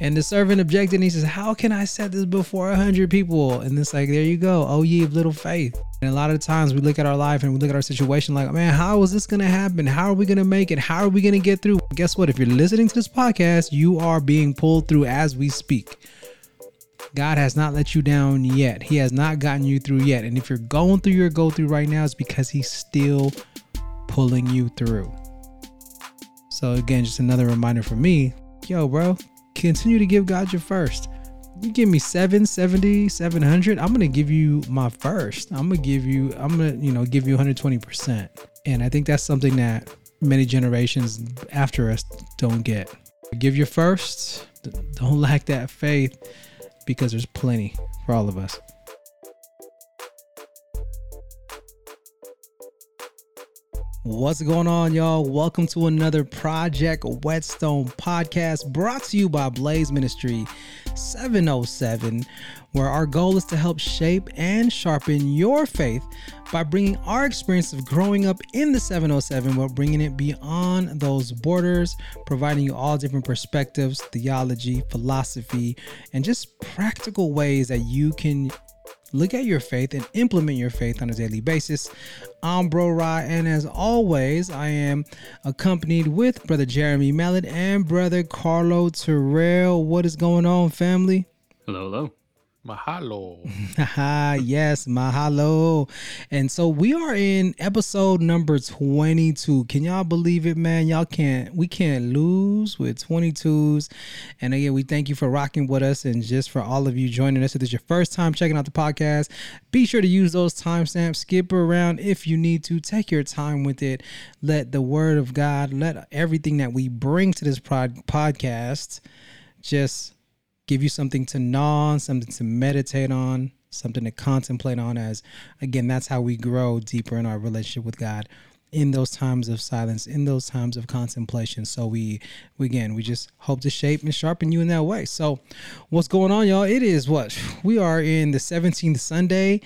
And the servant objected and he says, How can I set this before a hundred people? And it's like, there you go. Oh ye of little faith. And a lot of times we look at our life and we look at our situation like, man, how is this gonna happen? How are we gonna make it? How are we gonna get through? Guess what? If you're listening to this podcast, you are being pulled through as we speak. God has not let you down yet. He has not gotten you through yet. And if you're going through your go through right now, it's because he's still pulling you through. So again, just another reminder for me, yo, bro, continue to give God your first. You give me 770, 700, I'm going to give you my first. I'm going to give you, I'm going to, you know, give you 120%. And I think that's something that many generations after us don't get. Give your first, don't lack that faith because there's plenty for all of us. What's going on, y'all? Welcome to another Project Whetstone podcast brought to you by Blaze Ministry 707, where our goal is to help shape and sharpen your faith by bringing our experience of growing up in the 707 while bringing it beyond those borders, providing you all different perspectives, theology, philosophy, and just practical ways that you can look at your faith and implement your faith on a daily basis. I'm Bro Rye, and as always, I am accompanied with Brother Jeremy Mallet and Brother Carlo Terrell. What is going on, family? Hello, hello. Mahalo. yes, mahalo. And so we are in episode number 22. Can y'all believe it, man? Y'all can't, we can't lose with 22s. And again, we thank you for rocking with us and just for all of you joining us. If this is your first time checking out the podcast, be sure to use those timestamps. Skip around if you need to. Take your time with it. Let the word of God, let everything that we bring to this pod- podcast just give you something to gnaw on, something to meditate on, something to contemplate on. As again, that's how we grow deeper in our relationship with God in those times of silence, in those times of contemplation. So we, we again, we just hope to shape and sharpen you in that way. So, what's going on, y'all? It is what we are in the 17th Sunday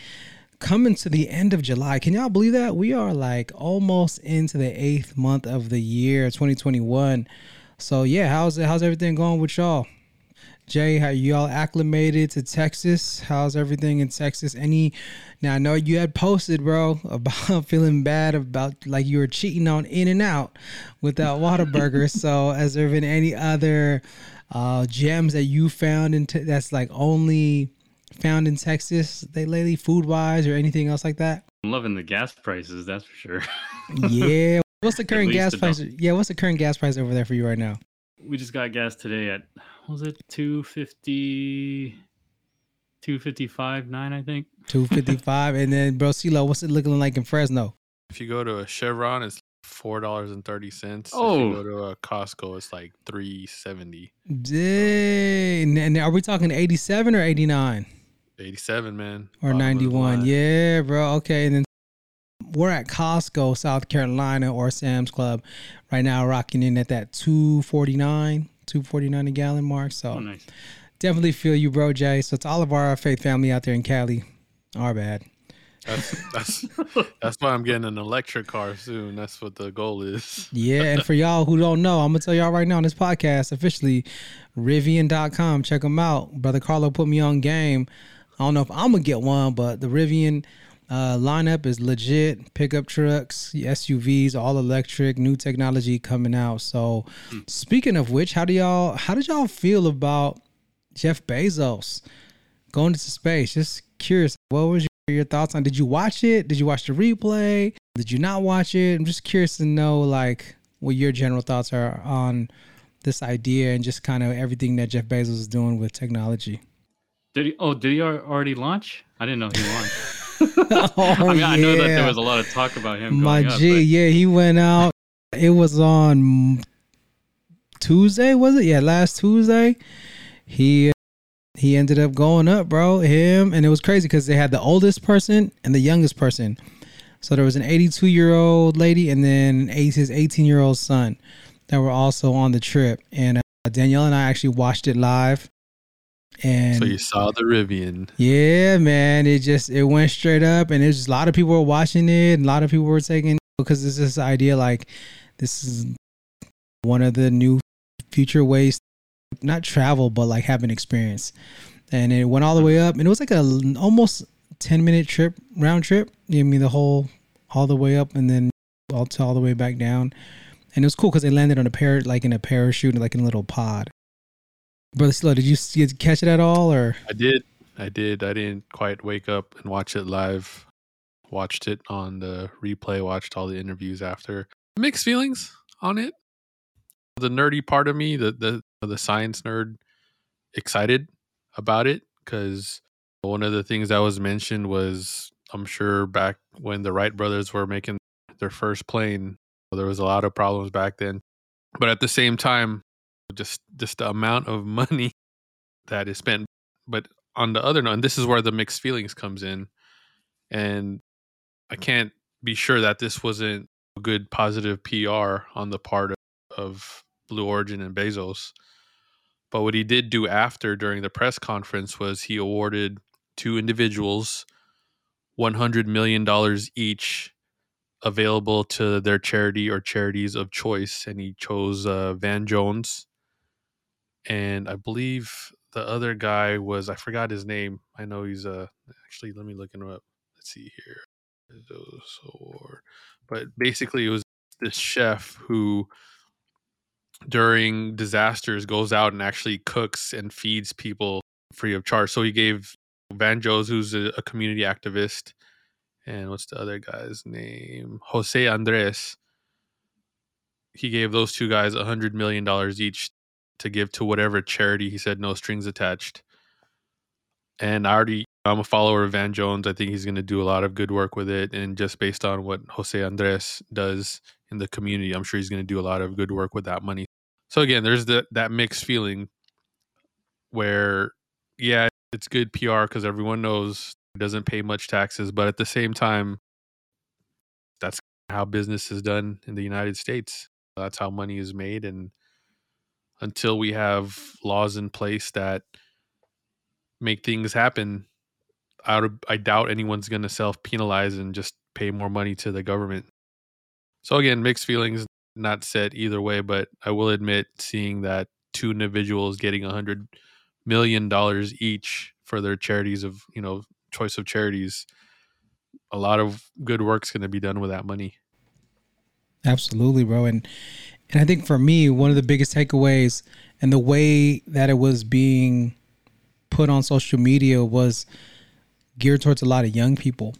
coming to the end of July. Can y'all believe that? We are like almost into the eighth month of the year, 2021. So yeah, how's it? How's everything going with y'all? Jay, how y'all acclimated to Texas? How's everything in Texas? Any now I know you had posted, bro, about feeling bad about like you were cheating on In and Out with that Whataburger. so has there been any other uh gems that you found in te- that's like only found in Texas they lately food wise or anything else like that? I'm loving the gas prices, that's for sure. yeah. What's the current gas price? Yeah, what's the current gas price over there for you right now? We just got gas today at was it 250 255 9 i think? 255 and then bro CeeLo, what's it looking like in fresno? If you go to a chevron it's four dollars and thirty cents. Oh if you oh. go to a costco it's like 370 dang and are we talking 87 or 89 87 man. Or 91 yeah bro okay and then we're at Costco, South Carolina, or Sam's Club right now, rocking in at that 249 two forty nine a gallon mark. So oh, nice. definitely feel you, bro, Jay. So it's all of our faith family out there in Cali, our bad. That's that's that's why I'm getting an electric car soon. That's what the goal is. yeah, and for y'all who don't know, I'm gonna tell y'all right now on this podcast officially, Rivian.com. Check them out. Brother Carlo put me on game. I don't know if I'm gonna get one, but the Rivian uh, lineup is legit. Pickup trucks, SUVs, all electric, new technology coming out. So, mm. speaking of which, how do y'all how did y'all feel about Jeff Bezos going into space? Just curious, what was your, your thoughts on? Did you watch it? Did you watch the replay? Did you not watch it? I'm just curious to know like what your general thoughts are on this idea and just kind of everything that Jeff Bezos is doing with technology. Did he? Oh, did he already launch? I didn't know he launched. oh, I mean, yeah. I know that there was a lot of talk about him. My G, yeah, he went out. It was on Tuesday, was it? Yeah, last Tuesday. He he ended up going up, bro. Him and it was crazy because they had the oldest person and the youngest person. So there was an 82 year old lady and then his 18 year old son that were also on the trip. And uh, Danielle and I actually watched it live. And so you saw the Rivian. Yeah, man. It just it went straight up and there's a lot of people were watching it and a lot of people were taking because it's this idea like this is one of the new future ways not travel, but like have an experience. And it went all the way up, and it was like a almost ten minute trip, round trip. You I mean the whole all the way up, and then all to all the way back down. And it was cool because they landed on a par like in a parachute, like in a little pod. Brother Slow, did you catch it at all, or I did. I did. I didn't quite wake up and watch it live. Watched it on the replay, watched all the interviews after. Mixed feelings on it. The nerdy part of me, the the the science nerd, excited about it because one of the things that was mentioned was I'm sure back when the Wright brothers were making their first plane, there was a lot of problems back then. But at the same time, just just the amount of money that is spent. But on the other note, this is where the mixed feelings comes in, and I can't be sure that this wasn't good positive PR on the part of, of Blue Origin and Bezos. But what he did do after during the press conference was he awarded two individuals $100 million each available to their charity or charities of choice. And he chose uh, Van Jones. And I believe the other guy was, I forgot his name. I know he's, uh, actually, let me look him up. Let's see here. But basically, it was this chef who during disasters goes out and actually cooks and feeds people free of charge. So he gave Van Jones, who's a, a community activist, and what's the other guy's name? Jose Andres. He gave those two guys a hundred million dollars each to give to whatever charity. He said no strings attached. And I already, I'm a follower of Van Jones. I think he's going to do a lot of good work with it. And just based on what Jose Andres does in the community, I'm sure he's going to do a lot of good work with that money. So again, there's the, that mixed feeling where, yeah, it's good PR because everyone knows it doesn't pay much taxes, but at the same time, that's how business is done in the United States. That's how money is made, and until we have laws in place that make things happen, I, I doubt anyone's going to self penalize and just pay more money to the government. So again, mixed feelings, not set either way, but I will admit seeing that two individuals getting a hundred million dollars each for their charities of you know choice of charities, a lot of good work's going to be done with that money. Absolutely, bro. And and I think for me, one of the biggest takeaways and the way that it was being put on social media was geared towards a lot of young people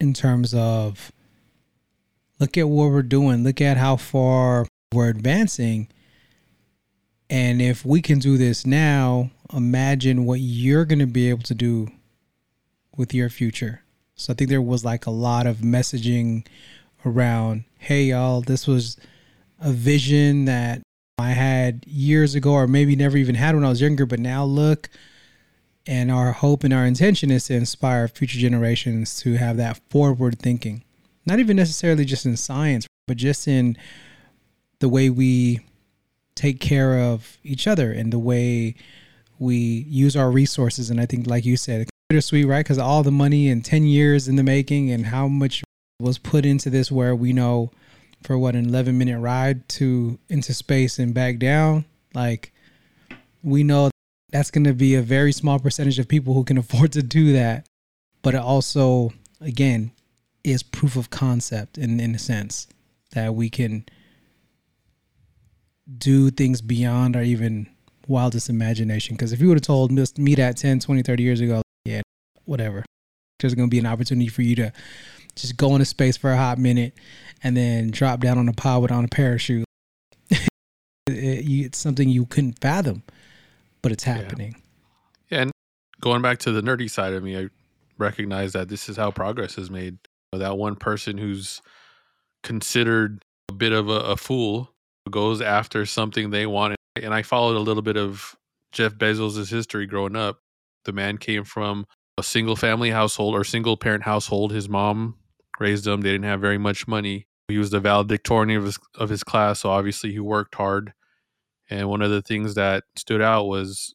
in terms of look at what we're doing, look at how far we're advancing. And if we can do this now, imagine what you're going to be able to do with your future. So I think there was like a lot of messaging around, hey, y'all, this was a vision that I had years ago, or maybe never even had when I was younger, but now look. And our hope and our intention is to inspire future generations to have that forward thinking. Not even necessarily just in science, but just in the way we take care of each other and the way we use our resources. And I think, like you said, bittersweet, right? Because all the money and 10 years in the making and how much was put into this, where we know for what an 11 minute ride to into space and back down, like we know that's going to be a very small percentage of people who can afford to do that. But it also, again, is proof of concept in, in a sense that we can do things beyond our even wildest imagination. Because if you would have told me that 10, 20, 30 years ago, yeah, whatever. There's going to be an opportunity for you to just go into space for a hot minute and then drop down on a pod without a parachute. it's something you couldn't fathom, but it's happening. Yeah. yeah. And going back to the nerdy side of me, I recognize that this is how progress is made. That one person who's considered a bit of a, a fool goes after something they want. And I followed a little bit of Jeff Bezos' history growing up. The man came from a single family household or single parent household. His mom raised him. They didn't have very much money. He was the valedictorian of his, of his class, so obviously he worked hard. And one of the things that stood out was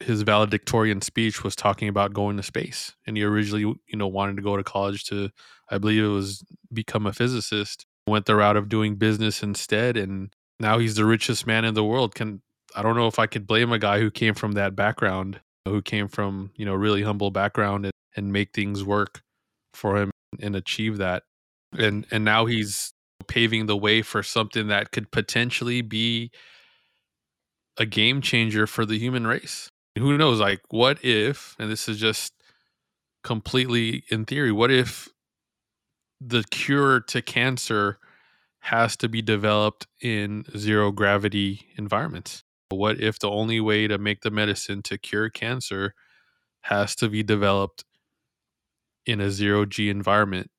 his valedictorian speech was talking about going to space. And he originally, you know, wanted to go to college to, I believe it was become a physicist. Went the route of doing business instead, and now he's the richest man in the world. Can I don't know if I could blame a guy who came from that background, who came from, you know, really humble background and, and make things work for him and achieve that. And and now he's paving the way for something that could potentially be a game changer for the human race. Who knows? Like, what if, and this is just completely in theory, what if the cure to cancer has to be developed in zero gravity environments? What if the only way to make the medicine to cure cancer has to be developed in a zero G environment?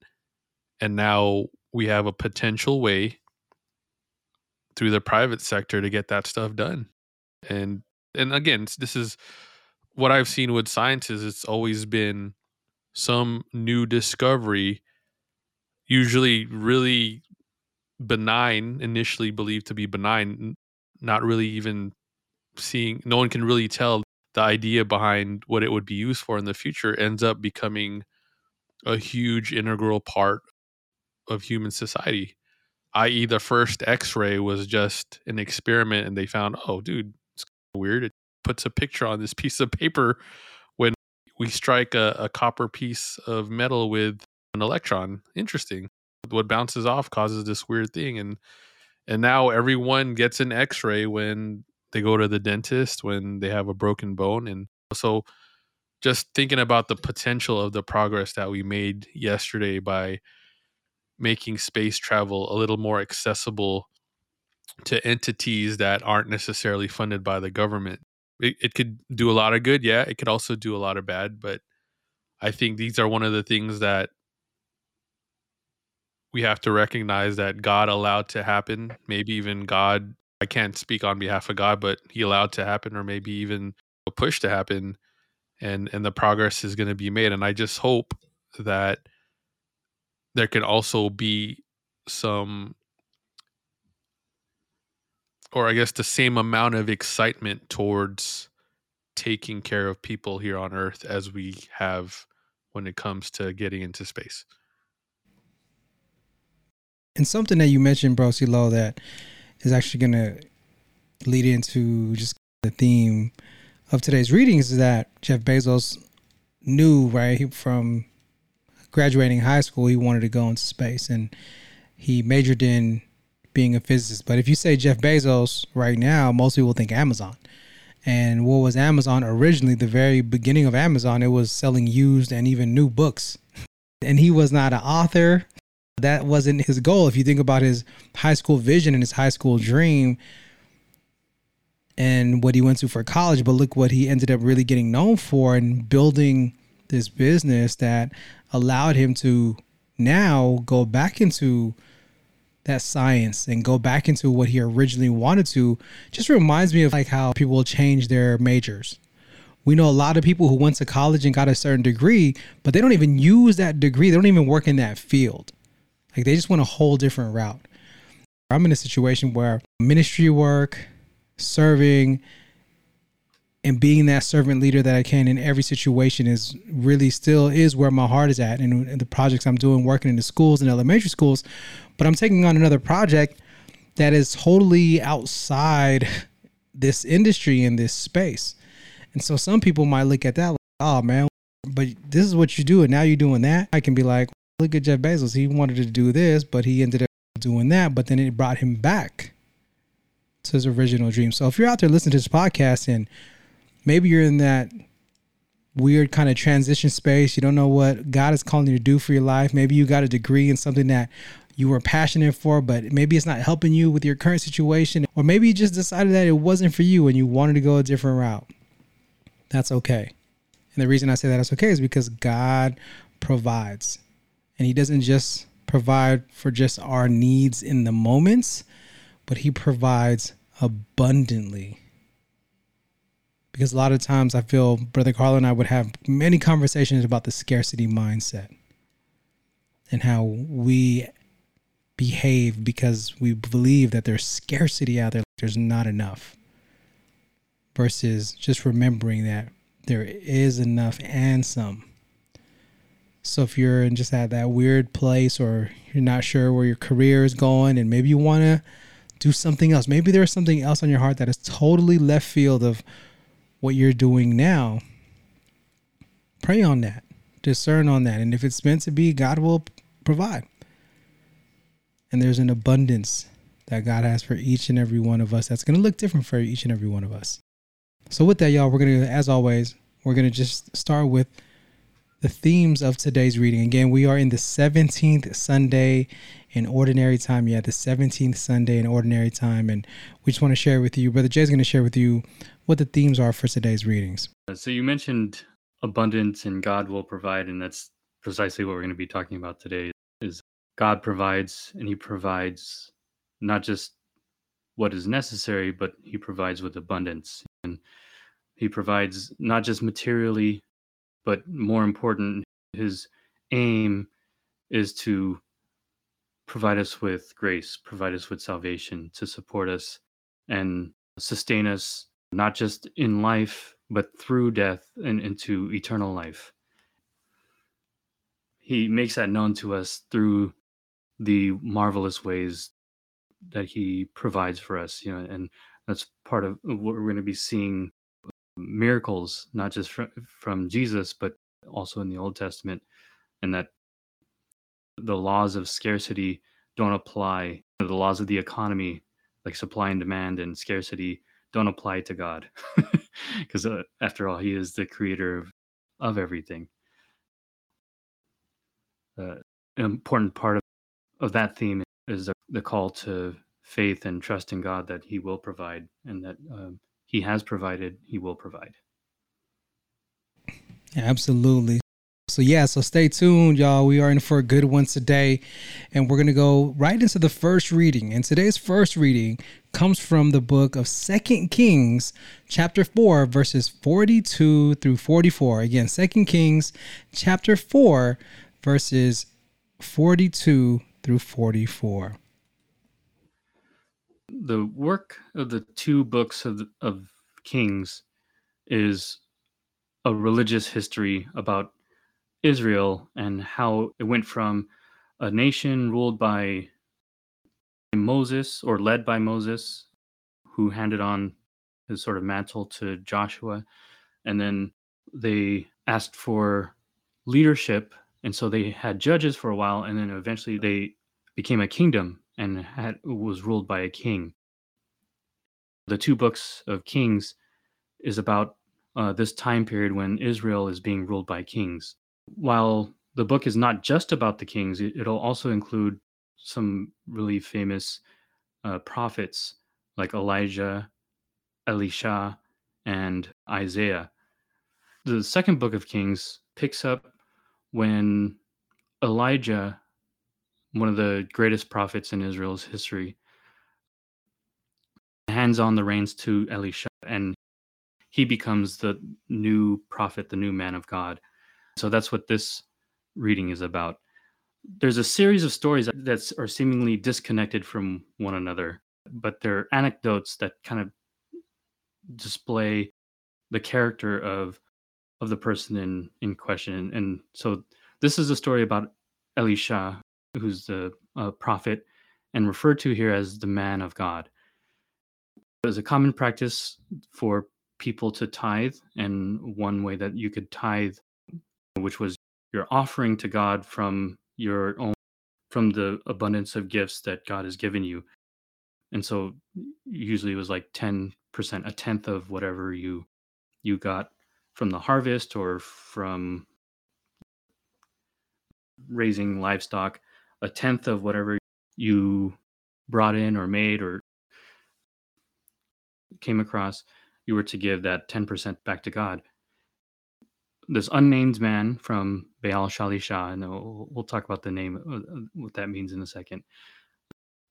And now we have a potential way through the private sector to get that stuff done. And and again, this is what I've seen with science is it's always been some new discovery, usually really benign, initially believed to be benign, not really even seeing, no one can really tell the idea behind what it would be used for in the future ends up becoming a huge integral part of human society. I.e., the first x ray was just an experiment and they found, oh, dude, it's weird. It puts a picture on this piece of paper when we strike a, a copper piece of metal with an electron. Interesting. What bounces off causes this weird thing. And and now everyone gets an x-ray when they go to the dentist when they have a broken bone and so just thinking about the potential of the progress that we made yesterday by making space travel a little more accessible to entities that aren't necessarily funded by the government. It, it could do a lot of good, yeah. It could also do a lot of bad, but I think these are one of the things that we have to recognize that God allowed to happen. Maybe even God, I can't speak on behalf of God, but He allowed to happen, or maybe even a push to happen, and and the progress is going to be made. And I just hope that there can also be some or I guess the same amount of excitement towards taking care of people here on earth as we have when it comes to getting into space. And something that you mentioned, bro, CeeLo, that is actually going to lead into just the theme of today's readings is that Jeff Bezos knew, right, from graduating high school, he wanted to go into space and he majored in being a physicist. But if you say Jeff Bezos right now, most people think Amazon. And what was Amazon originally? The very beginning of Amazon, it was selling used and even new books. And he was not an author. That wasn't his goal. If you think about his high school vision and his high school dream and what he went to for college, but look what he ended up really getting known for and building this business that allowed him to now go back into that science and go back into what he originally wanted to just reminds me of like how people change their majors. We know a lot of people who went to college and got a certain degree, but they don't even use that degree. They don't even work in that field. Like they just went a whole different route. I'm in a situation where ministry work, serving, and being that servant leader that I can in every situation is really still is where my heart is at and, the projects I'm doing working in the schools and elementary schools. But I'm taking on another project that is totally outside this industry in this space. And so some people might look at that like oh man but this is what you do and now you're doing that. I can be like look at Jeff Bezos. He wanted to do this but he ended up doing that but then it brought him back to his original dream so if you're out there listening to this podcast and maybe you're in that weird kind of transition space. You don't know what God is calling you to do for your life. Maybe you got a degree in something that you were passionate for, but maybe it's not helping you with your current situation. Or maybe you just decided that it wasn't for you and you wanted to go a different route. That's okay. And the reason I say that it's okay is because God provides. And He doesn't just provide for just our needs in the moments, but He provides abundantly because a lot of times I feel Brother Carl and I would have many conversations about the scarcity mindset and how we behave because we believe that there's scarcity out there, there's not enough, versus just remembering that there is enough and some. So if you're just at that weird place or you're not sure where your career is going and maybe you want to do something else. Maybe there's something else on your heart that is totally left field of what you're doing now. Pray on that, discern on that. And if it's meant to be, God will provide. And there's an abundance that God has for each and every one of us that's going to look different for each and every one of us. So, with that, y'all, we're going to, as always, we're going to just start with the themes of today's reading. Again, we are in the 17th Sunday in ordinary time. Yeah, the 17th Sunday in ordinary time. And we just want to share with you, Brother Jay's going to share with you what the themes are for today's readings. Uh, so, you mentioned abundance and God will provide, and that's precisely what we're going to be talking about today is God provides and he provides not just what is necessary, but he provides with abundance. And he provides not just materially, but more important, his aim is to provide us with grace, provide us with salvation, to support us and sustain us, not just in life, but through death and into eternal life. He makes that known to us through the marvelous ways that he provides for us you know and that's part of what we're going to be seeing miracles not just from, from jesus but also in the old testament and that the laws of scarcity don't apply the laws of the economy like supply and demand and scarcity don't apply to god. Because uh, after all he is the creator of, of everything. Uh, an important part of, of that theme is the, the call to faith and trust in God that He will provide and that um, He has provided, He will provide. Absolutely. So, yeah, so stay tuned, y'all. We are in for a good one today. And we're going to go right into the first reading. And today's first reading comes from the book of Second Kings, chapter 4, verses 42 through 44. Again, Second Kings, chapter 4, verses 42 through 44. The work of the two books of, of Kings is a religious history about Israel and how it went from a nation ruled by Moses or led by Moses, who handed on his sort of mantle to Joshua. And then they asked for leadership. And so they had judges for a while. And then eventually they became a kingdom and had, was ruled by a king. The two books of Kings is about uh, this time period when Israel is being ruled by kings. While the book is not just about the kings, it, will also include some really famous uh, prophets like Elijah, Elisha, and Isaiah. The second book of Kings picks up when Elijah one of the greatest prophets in Israel's history, hands on the reins to Elisha, and he becomes the new prophet, the new man of God. So that's what this reading is about. There's a series of stories that are seemingly disconnected from one another, but they're anecdotes that kind of display the character of of the person in in question. And so this is a story about Elisha, who's the uh, prophet and referred to here as the man of God. It was a common practice for people to tithe, and one way that you could tithe, which was your offering to God from your own, from the abundance of gifts that God has given you. And so usually it was like 10%, a tenth of whatever you you got from the harvest or from raising livestock a tenth of whatever you brought in or made or came across, you were to give that 10% back to God. This unnamed man from Baal Shalisha, and we'll, we'll talk about the name, what that means in a second,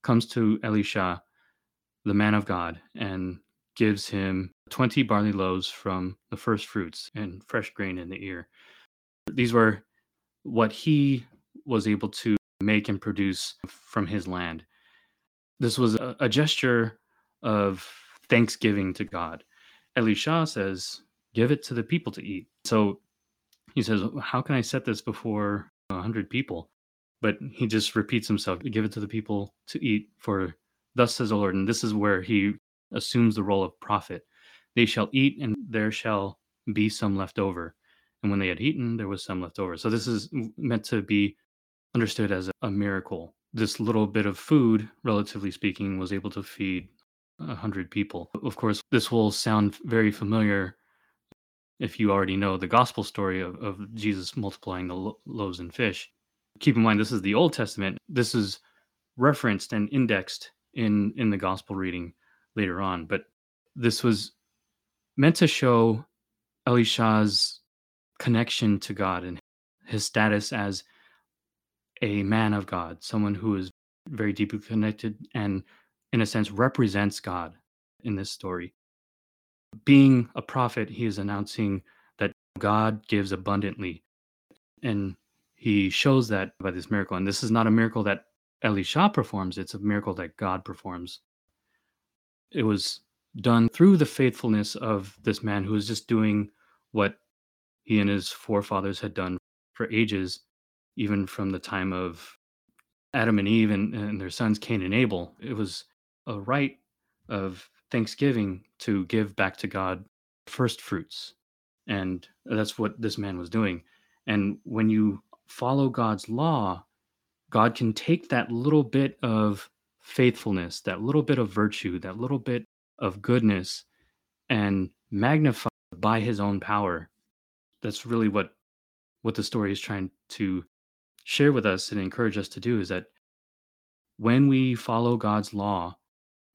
comes to Elisha, the man of God, and gives him 20 barley loaves from the first fruits and fresh grain in the ear. These were what he was able to make and produce from his land. This was a, a gesture of thanksgiving to God. Elisha says, Give it to the people to eat. So he says, How can I set this before a hundred people? But he just repeats himself, Give it to the people to eat, for Thus says the Lord, and this is where he assumes the role of prophet. They shall eat, and there shall be some left over. And when they had eaten, there was some left over. So this is meant to be understood as a miracle. This little bit of food, relatively speaking, was able to feed a hundred people. Of course, this will sound very familiar if you already know the gospel story of, of Jesus multiplying the lo- loaves and fish. Keep in mind, this is the Old Testament. This is referenced and indexed in in the gospel reading later on, but this was meant to show Elisha's connection to God and his status as a man of God, someone who is very deeply connected and, in a sense, represents God in this story. Being a prophet, he is announcing that God gives abundantly. And he shows that by this miracle. And this is not a miracle that Elisha performs, it's a miracle that God performs. It was done through the faithfulness of this man who was just doing what he and his forefathers had done for ages, even from the time of Adam and Eve and, and their sons Cain and Abel. It was a rite of thanksgiving to give back to God first fruits. And that's what this man was doing. And when you follow God's law, God can take that little bit of faithfulness, that little bit of virtue, that little bit of goodness, and magnify by his own power. That's really what what the story is trying to share with us and encourage us to do is that when we follow God's law,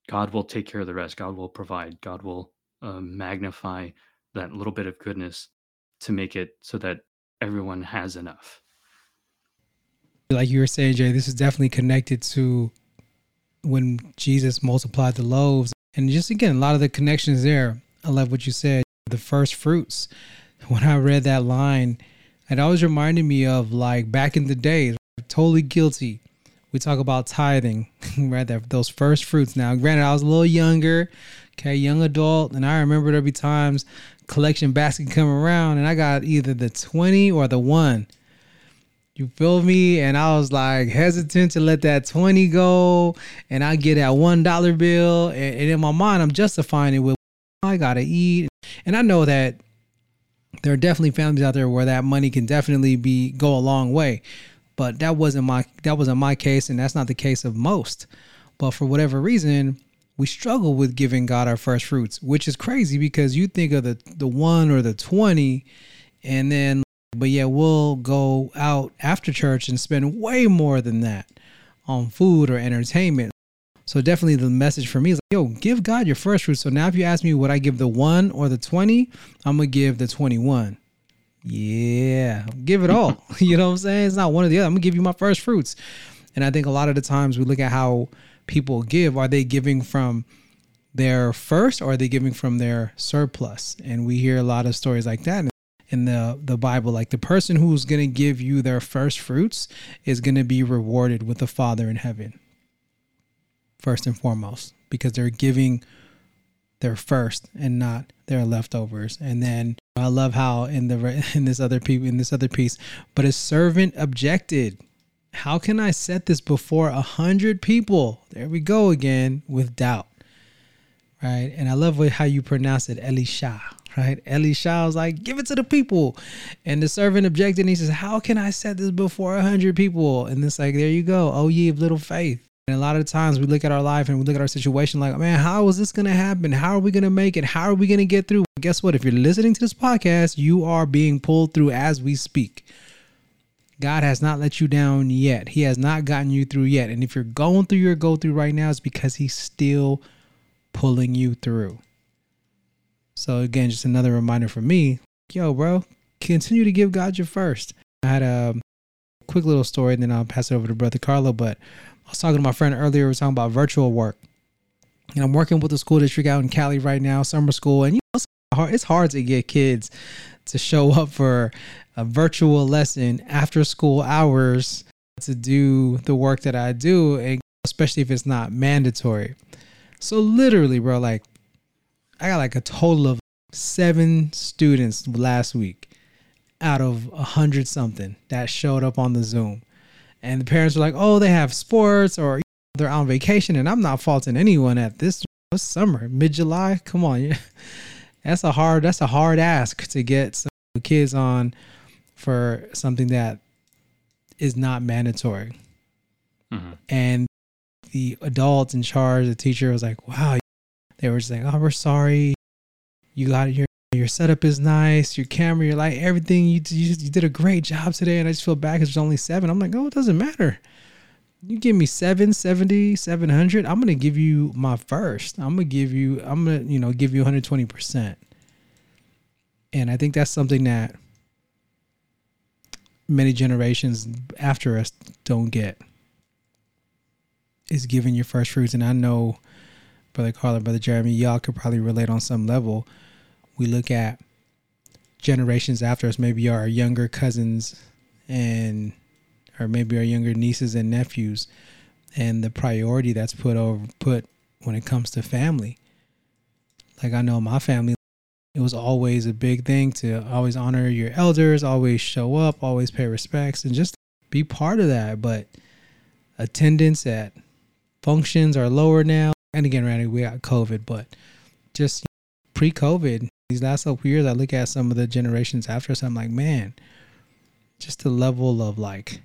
God will take care of the rest. God will provide. God will uh, magnify that little bit of goodness to make it so that everyone has enough. Like you were saying, Jay, this is definitely connected to when Jesus multiplied the loaves. And just again, a lot of the connections there. I love what you said. The first fruits. When I read that line, it always reminded me of like back in the day, totally guilty. We talk about tithing, right? That those first fruits. Now, granted, I was a little younger, okay, young adult, and I remember there'd be times collection basket come around, and I got either the twenty or the one. You feel me? And I was like hesitant to let that 20 go. And I get that one dollar bill. And, and, in my mind, I'm justifying it with I gotta eat. And I know that there are definitely families out there where that money can definitely be go a long way. But that wasn't my that wasn't my case, and that's not the case of most. But for whatever reason, we struggle with giving God our first fruits, which is crazy because you think of the the one or the twenty, and then but yeah, we'll go out after church and spend way more than that on food or entertainment. So definitely the message for me is like, yo, give God your first fruit. So now if you ask me would I give the one or the 20, I'm gonna give the 21. Yeah, give it all. you know what I'm saying? It's not one or the other. I'm gonna give you my first fruits. And I think a lot of the times we look at how people give. Are they giving from their first or are they giving from their surplus? And we hear a lot of stories like that in the the Bible. Like the person who's going to give you their first fruits is going to be rewarded with the Father in heaven. First and foremost, because they're giving their first and not their leftovers. And then I love how in the in this other in this other piece, but a servant objected. How can I set this before a hundred people? There we go again with doubt, right? And I love how you pronounce it, Elisha right? Elisha was like, give it to the people. And the servant objected and he says, How can I set this before a hundred people? And it's like, there you go. Oh ye of little faith. And a lot of times we look at our life and we look at our situation like, man, how is this gonna happen? How are we gonna make it? How are we gonna get through? Guess what? If you're listening to this podcast, you are being pulled through as we speak. God has not let you down yet. He has not gotten you through yet. And if you're going through your go through right now, it's because he's still pulling you through. So again, just another reminder for me, yo, bro, continue to give God your first. I had a quick little story, and then I'll pass it over to Brother Carlo. But I was talking to my friend earlier. We were talking about virtual work, and I'm working with the school district out in Cali right now, summer school, and you know, it's hard, it's hard to get kids to show up for a virtual lesson after school hours to do the work that I do, and especially if it's not mandatory. So literally, bro, like I got like a total of seven students last week out of a hundred something that showed up on the Zoom. And the parents were like, oh, they have sports or they're on vacation, and I'm not faulting anyone at this summer, mid July. Come on, that's a hard that's a hard ask to get some kids on for something that is not mandatory. Mm-hmm. And the adults in charge, the teacher was like, "Wow," they were just like, "Oh, we're sorry. You got your your setup is nice, your camera, your light, everything. You you, you did a great job today." And I just feel bad because there's only seven. I'm like, "Oh, it doesn't matter." you give me 770 700 i'm gonna give you my first i'm gonna give you i'm gonna you know give you 120% and i think that's something that many generations after us don't get is giving your first fruits and i know brother carl and brother jeremy y'all could probably relate on some level we look at generations after us. Maybe our younger cousins and or maybe our younger nieces and nephews and the priority that's put over put when it comes to family. Like i know my family it was always a big thing to always honor your elders always show up always pay respects and just be part of that. But attendance at functions are lower now. And again randy we got covid but just pre-covid these last couple years i look at some of the generations after us i'm like man just the level of like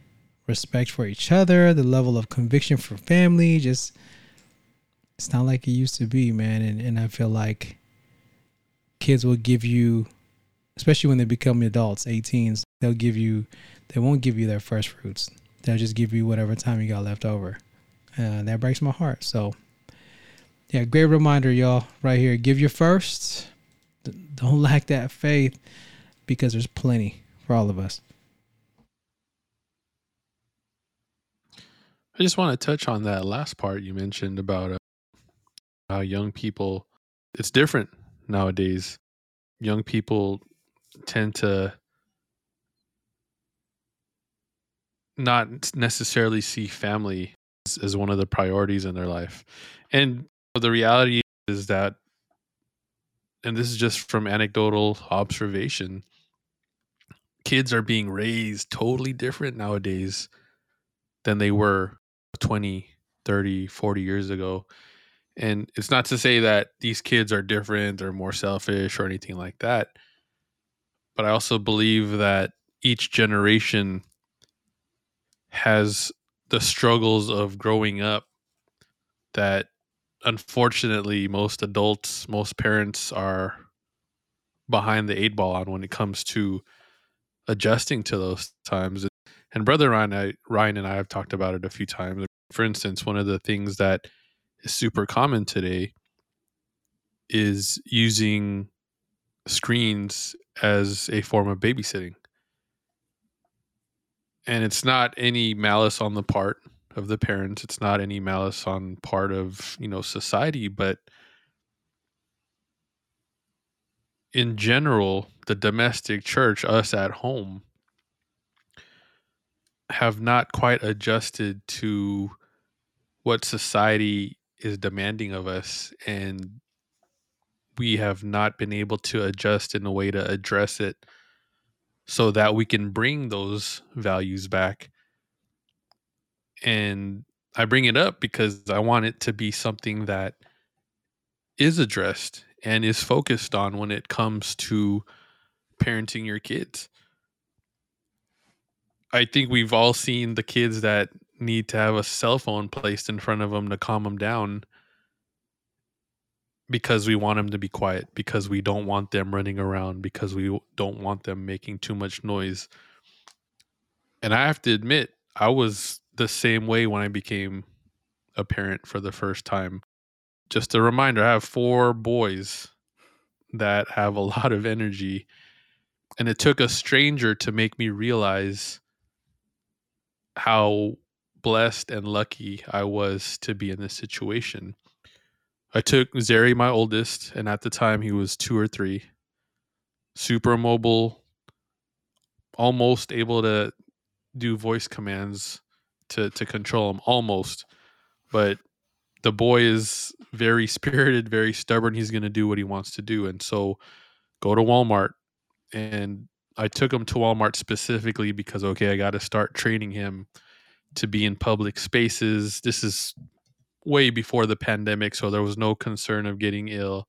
respect for each other, the level of conviction for family, just it's not like it used to be, man. And and I feel like kids will give you especially when they become adults, 18s, they'll give you they won't give you their first fruits. They'll just give you whatever time you got left over. Uh, that breaks my heart. So yeah, great reminder, y'all, right here. Give your first. Don't lack that faith because there's plenty for all of us. I just want to touch on that last part you mentioned about uh, how young people, it's different nowadays. Young people tend to not necessarily see family as, as one of the priorities in their life. And the reality is that, and this is just from anecdotal observation, kids are being raised totally different nowadays than they were 20, 30, 40 years ago. And it's not to say that these kids are different or more selfish or anything like that. But I also believe that each generation has the struggles of growing up that unfortunately most adults, most parents are behind the eight ball on when it comes to adjusting to those times. And brother Ryan, I, Ryan and I have talked about it a few times. For instance, one of the things that is super common today is using screens as a form of babysitting. And it's not any malice on the part of the parents. It's not any malice on part of, you know, society, but in general, the domestic church, us at home, have not quite adjusted to what society is demanding of us and we have not been able to adjust in a way to address it so that we can bring those values back and i bring it up because i want it to be something that is addressed and is focused on when it comes to parenting your kids I think we've all seen the kids that need to have a cell phone placed in front of them to calm them down because we want them to be quiet, because we don't want them running around, because we don't want them making too much noise. And I have to admit, I was the same way when I became a parent for the first time. Just a reminder I have four boys that have a lot of energy. And it took a stranger to make me realize how blessed and lucky I was to be in this situation. I took Zeri, my oldest, and at the time he was two or three, super mobile, almost able to do voice commands to to control him, almost. But the boy is very spirited, very stubborn. He's going to do what he wants to do, and so go to Walmart and I took him to Walmart specifically because okay, I got to start training him to be in public spaces. This is way before the pandemic, so there was no concern of getting ill.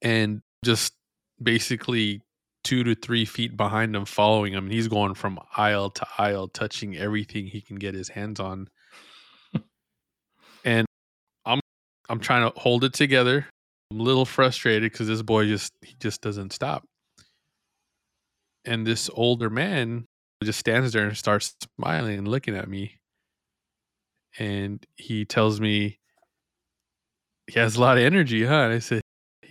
And just basically two to three feet behind him, following him. He's going from aisle to aisle, touching everything he can get his hands on. and I'm I'm trying to hold it together. I'm a little frustrated because this boy just he just doesn't stop. And this older man just stands there and starts smiling and looking at me. And he tells me he has a lot of energy, huh? And I said,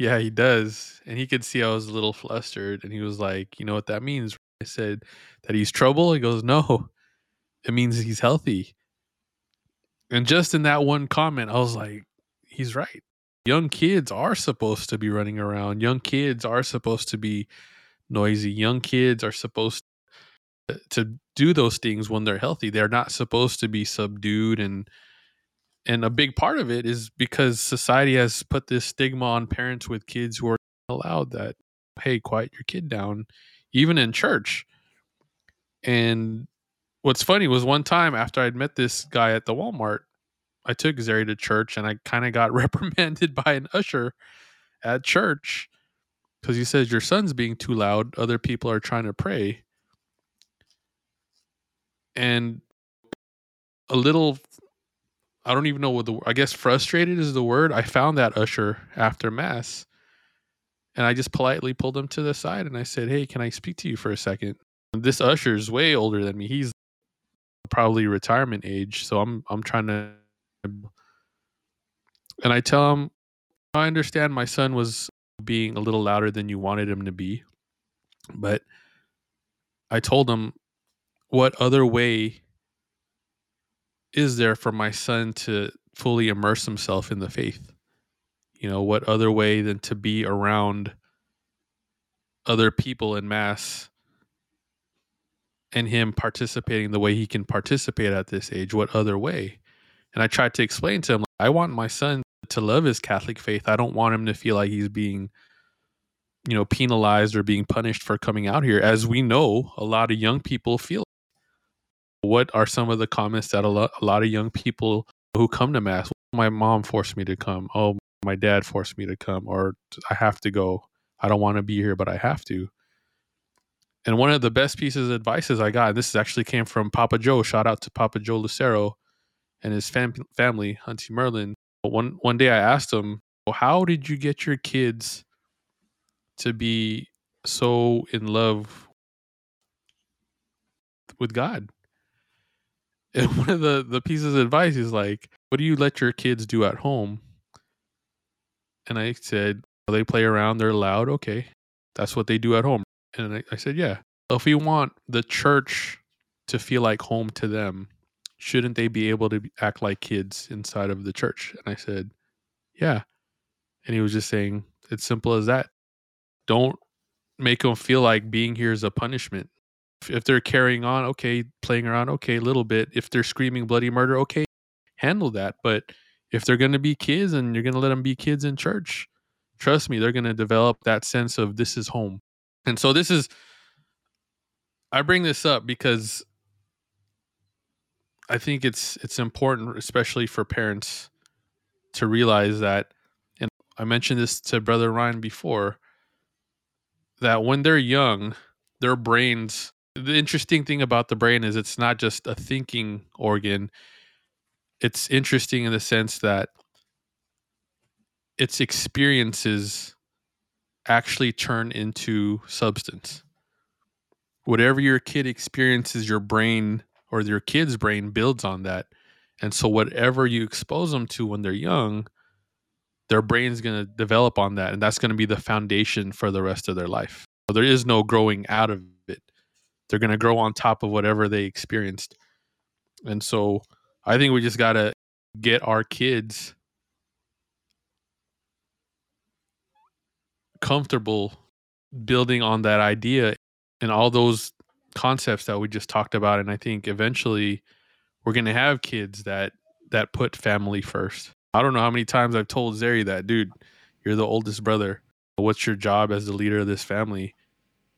Yeah, he does. And he could see I was a little flustered. And he was like, You know what that means? I said, That he's trouble? He goes, No, it means he's healthy. And just in that one comment, I was like, He's right. Young kids are supposed to be running around. Young kids are supposed to be noisy. Young kids are supposed to do those things when they're healthy. They're not supposed to be subdued and and a big part of it is because society has put this stigma on parents with kids who are allowed that hey, quiet your kid down even in church. And what's funny was one time after I'd met this guy at the Walmart, I took Zeri to church and I kind of got reprimanded by an usher at church because he says your son's being too loud. Other people are trying to pray and a little I don't even know what the I guess frustrated is the word. I found that usher after mass. And I just politely pulled him to the side and I said, "Hey, can I speak to you for a second? This usher is way older than me. He's probably retirement age, so I'm I'm trying to and I tell him, "I understand my son was being a little louder than you wanted him to be, but I told him what other way is there for my son to fully immerse himself in the faith? You know, what other way than to be around other people in mass and him participating the way he can participate at this age? What other way? And I tried to explain to him, I want my son to love his Catholic faith. I don't want him to feel like he's being, you know, penalized or being punished for coming out here. As we know, a lot of young people feel what are some of the comments that a lot, a lot of young people who come to mass my mom forced me to come. Oh my dad forced me to come or i have to go. I don't want to be here but i have to. And one of the best pieces of advices i got this actually came from papa joe shout out to papa joe lucero and his fam- family auntie merlin. But one one day i asked him well, how did you get your kids to be so in love with god and one of the the pieces of advice is like, "What do you let your kids do at home?" And I said, well, "They play around. They're loud. Okay, that's what they do at home." And I, I said, "Yeah. If we want the church to feel like home to them, shouldn't they be able to act like kids inside of the church?" And I said, "Yeah." And he was just saying, "It's simple as that. Don't make them feel like being here is a punishment if they're carrying on, okay, playing around, okay, a little bit. If they're screaming bloody murder, okay, handle that. But if they're going to be kids and you're going to let them be kids in church, trust me, they're going to develop that sense of this is home. And so this is, I bring this up because I think it's it's important, especially for parents, to realize that. And I mentioned this to Brother Ryan before. That when they're young, their brains the interesting thing about the brain is it's not just a thinking organ. It's interesting in the sense that its experiences actually turn into substance. Whatever your kid experiences, your brain or your kid's brain builds on that. And so, whatever you expose them to when they're young, their brain's going to develop on that. And that's going to be the foundation for the rest of their life. There is no growing out of they're going to grow on top of whatever they experienced. And so I think we just got to get our kids comfortable building on that idea and all those concepts that we just talked about and I think eventually we're going to have kids that that put family first. I don't know how many times I've told Zary that, dude, you're the oldest brother. What's your job as the leader of this family?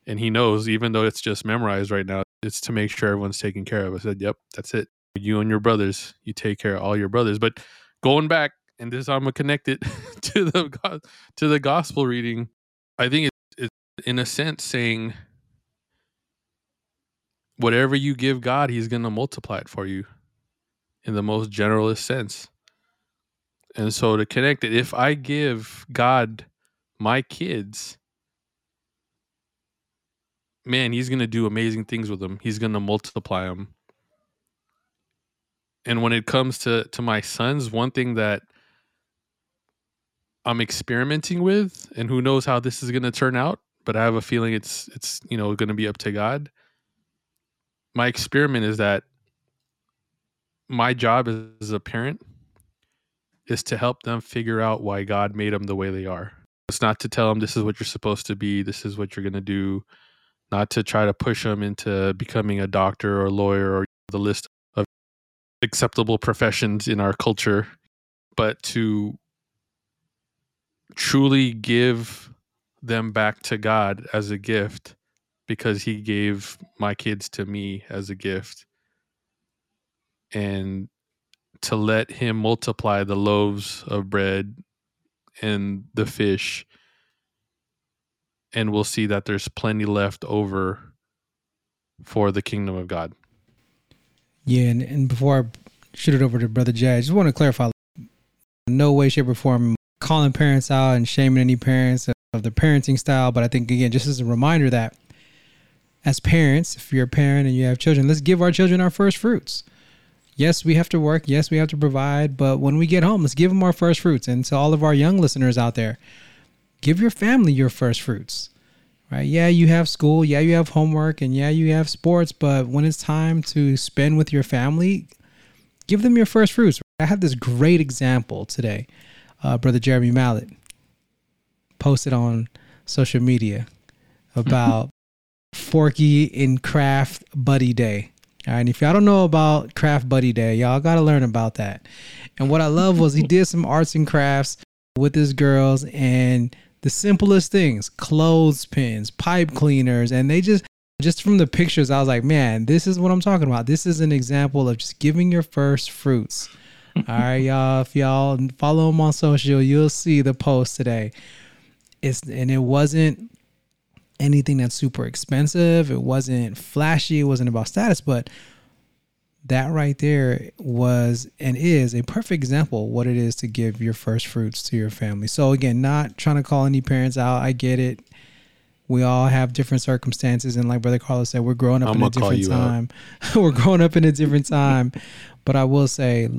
And he knows even though it's just memorized right now it's to make sure everyone's taken care of i said yep that's it you and your brothers, you take care of all your brothers. But going back, and this I'm gonna connect it to the to the gospel reading. I think it's, it's in a sense saying whatever you give God, He's gonna multiply it for you in the most generalist sense. And so to connect it, if I give God my kids, man, he's going to do amazing things with them. He's going to multiply them. And when it comes to to my sons, one thing that I'm experimenting with, and who knows how this is going to turn out, but I have a feeling it's it's you know going to be up to God. My experiment is that my job as a parent is to help them figure out why God made them the way they are. It's not to tell them this is what you're supposed to be, this is what you're going to do, not to try to push them into becoming a doctor or a lawyer or the list of acceptable professions in our culture, but to truly give them back to God as a gift because he gave my kids to me as a gift. And to let him multiply the loaves of bread and the fish and we'll see that there's plenty left over for the kingdom of God. Yeah, and, and before I shoot it over to Brother Jay, I just want to clarify no way, shape, or form calling parents out and shaming any parents of the parenting style. But I think, again, just as a reminder that as parents, if you're a parent and you have children, let's give our children our first fruits yes, we have to work. Yes, we have to provide. But when we get home, let's give them our first fruits. And to all of our young listeners out there, give your family your first fruits. Right? Yeah, you have school. Yeah, you have homework. And yeah, you have sports. But when it's time to spend with your family, give them your first fruits. I had this great example today. Uh, Brother Jeremy Mallet posted on social media about Forky in Craft Buddy Day. All right, and if y'all don't know about Craft Buddy Day, y'all got to learn about that. And what I love was he did some arts and crafts with his girls and the simplest things, clothespins, pipe cleaners, and they just just from the pictures I was like, man, this is what I'm talking about. This is an example of just giving your first fruits. All right, y'all, if y'all follow him on social, you'll see the post today. It's and it wasn't anything that's super expensive. It wasn't flashy. It wasn't about status, but that right there was and is a perfect example what it is to give your first fruits to your family. So again, not trying to call any parents out. I get it. We all have different circumstances, and like Brother Carlos said, we're growing up I'm in a different time. we're growing up in a different time. But I will say,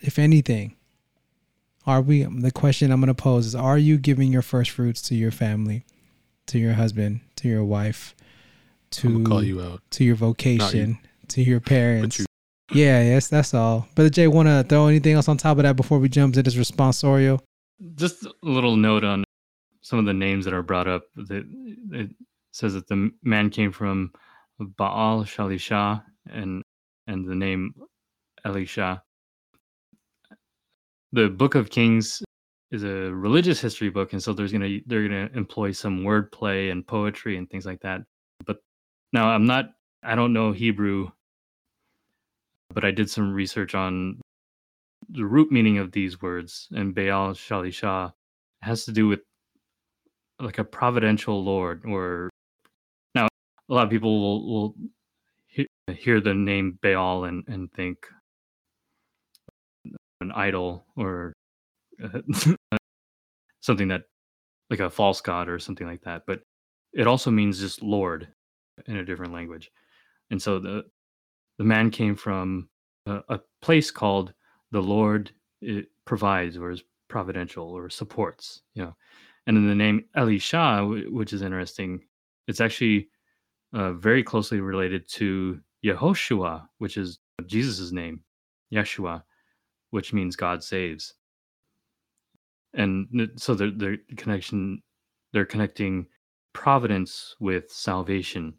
if anything, are we? The question I'm going to pose is: Are you giving your first fruits to your family? to your husband, to your wife, to call you out, to your vocation, you. to your parents. Yeah, yes, that's all. Brother Jay, want to throw anything else on top of that before we jump to this responsorial? Just a little note on some of the names that are brought up. It says that the man came from Baal Shalisha and and the name Elisha. The Book of Kings is a religious history book, and so there's gonna they're gonna employ some wordplay and poetry and things like that. But now I'm not I don't know Hebrew, but I did some research on the root meaning of these words, and Baal Shalisha has to do with like a providential lord, or now a lot of people will, will hear the name Baal and, and think an idol or something that like a false god or something like that but it also means just lord in a different language. And so the the man came from a, a place called the lord provides or is providential or supports you know. And then the name elisha which is interesting it's actually uh, very closely related to yehoshua which is jesus' name yeshua which means god saves. And so the the connection they're connecting providence with salvation.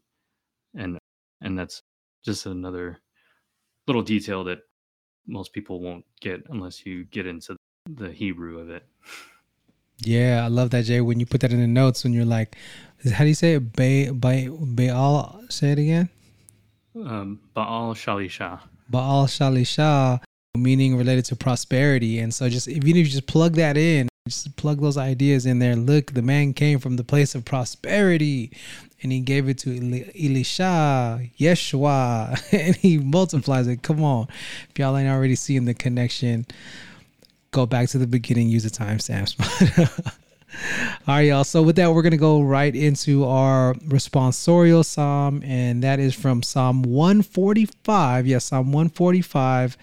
And and that's just another little detail that most people won't get unless you get into the hebrew of it. Yeah i love that jay when you put that in the notes when you're like how do you say it? Bay bay baal say it again? Um baal shalisha Baal Shalisha, meaning related to prosperity. And so just even if you just plug that in, just plug those ideas in there. Look, the man came from the place of prosperity and he gave it to Elisha, Yeshua, and he multiplies it. Come on. If y'all ain't already seeing the connection, go back to the beginning, use the timestamps. All right, y'all. So with that, we're gonna go right into our responsorial psalm, and that is from Psalm 145. Yes, Psalm 145,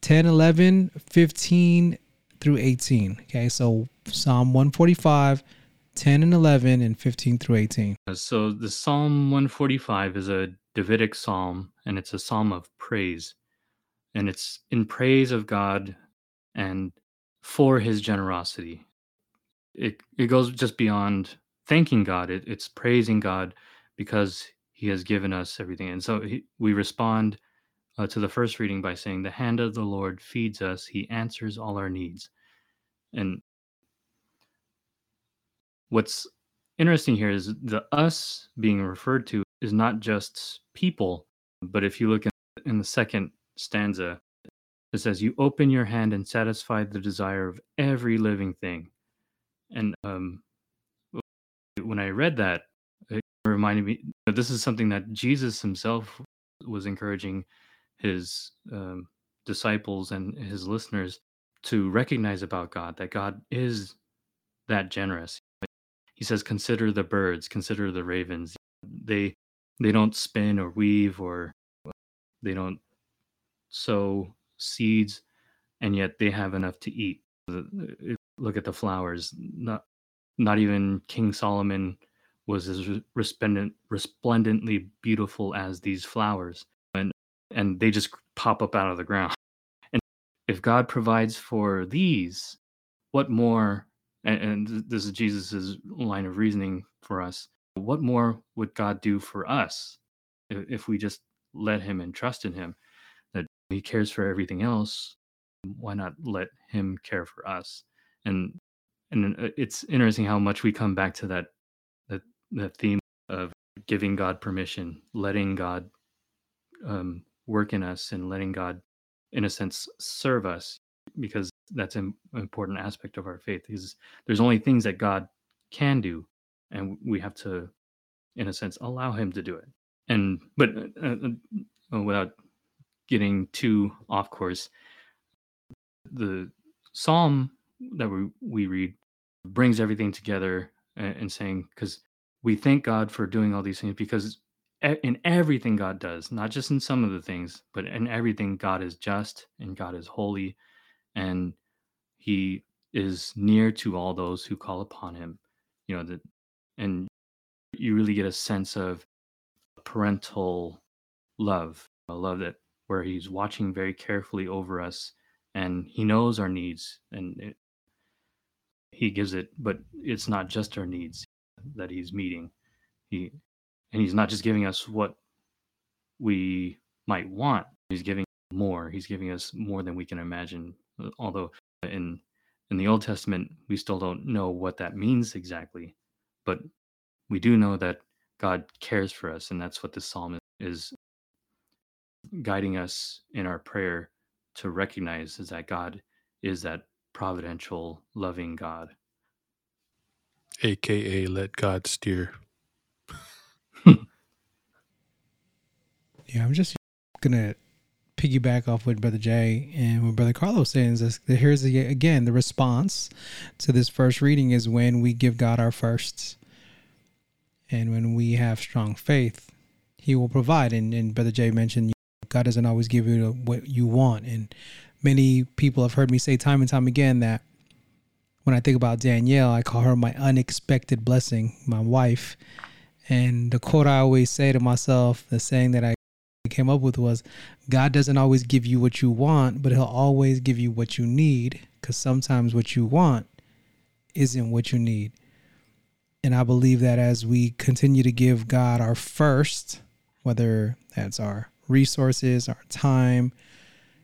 10, 11, 15 through 18. Okay, so Psalm 145, 10 and 11, and 15 through 18. So the Psalm 145 is a Davidic psalm, and it's a psalm of praise, and it's in praise of God and for His generosity it it goes just beyond thanking God. It, it's praising God because He has given us everything, and so he, we respond uh, to the first reading by saying, "The hand of the Lord feeds us; He answers all our needs." And what's interesting here is the us being referred to is not just people, but if you look in, in the second stanza, it says, "You open your hand and satisfy the desire of every living thing." And um, when I read that, it reminded me that this is something that Jesus himself was encouraging his um, disciples and his listeners to recognize about God that God is that generous. He says, "Consider the birds, consider the ravens. They they don't spin or weave or they don't sow seeds, and yet they have enough to eat look at the flowers. Not not even King Solomon was as resplendent, resplendently beautiful as these flowers, and and they just pop up out of the ground. And if God provides for these, what more? And, and this is Jesus's line of reasoning for us. What more would God do for us if, if we just let Him and trust in Him? That He cares for everything else. Why not let Him care for us? and and uh, it's interesting how much we come back to that that that theme of giving God permission, letting God um, work in us, and letting God, in a sense, serve us, because that's an important aspect of our faith. Is there's only things that God can do, and we have to, in a sense, allow Him to do it. And but uh, uh, uh without getting too off course, the Psalm that we, we read brings everything together and, and saying because we thank god for doing all these things because in everything god does not just in some of the things but in everything god is just and god is holy and he is near to all those who call upon him you know that and you really get a sense of parental love a love that where he's watching very carefully over us and he knows our needs and it, he gives it but it's not just our needs that he's meeting. He and he's not just giving us what we might want he's giving more he's giving us more than we can imagine although in in the old testament we still don't know what that means exactly but we do know that god cares for us and that's what this psalm is guiding us in our prayer to recognize is that god is that providential, loving God. AKA let God steer. yeah, I'm just gonna piggyback off what Brother Jay and what Brother Carlos says. is here's the, again the response to this first reading is when we give God our firsts, and when we have strong faith, He will provide. And, and Brother Jay mentioned God doesn't always give you what you want, and many people have heard me say time and time again that when I think about Danielle, I call her my unexpected blessing, my wife. And the quote I always say to myself, the saying that I came up with was God doesn't always give you what you want, but He'll always give you what you need because sometimes what you want isn't what you need. And I believe that as we continue to give God our first, whether that's our resources, our time,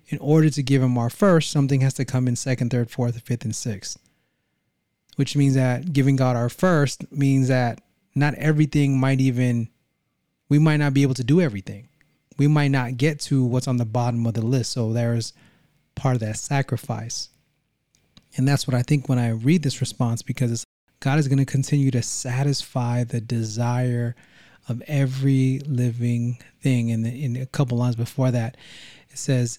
in order to give him our first, something has to come in second, third, fourth, fifth, and sixth. Which means that giving God our first means that not everything might even, we might not be able to do everything. We might not get to what's on the bottom of the list. So there's part of that sacrifice. And that's what I think when I read this response because God is going to continue to satisfy the desire of every living thing. And in a couple lines before that, it says,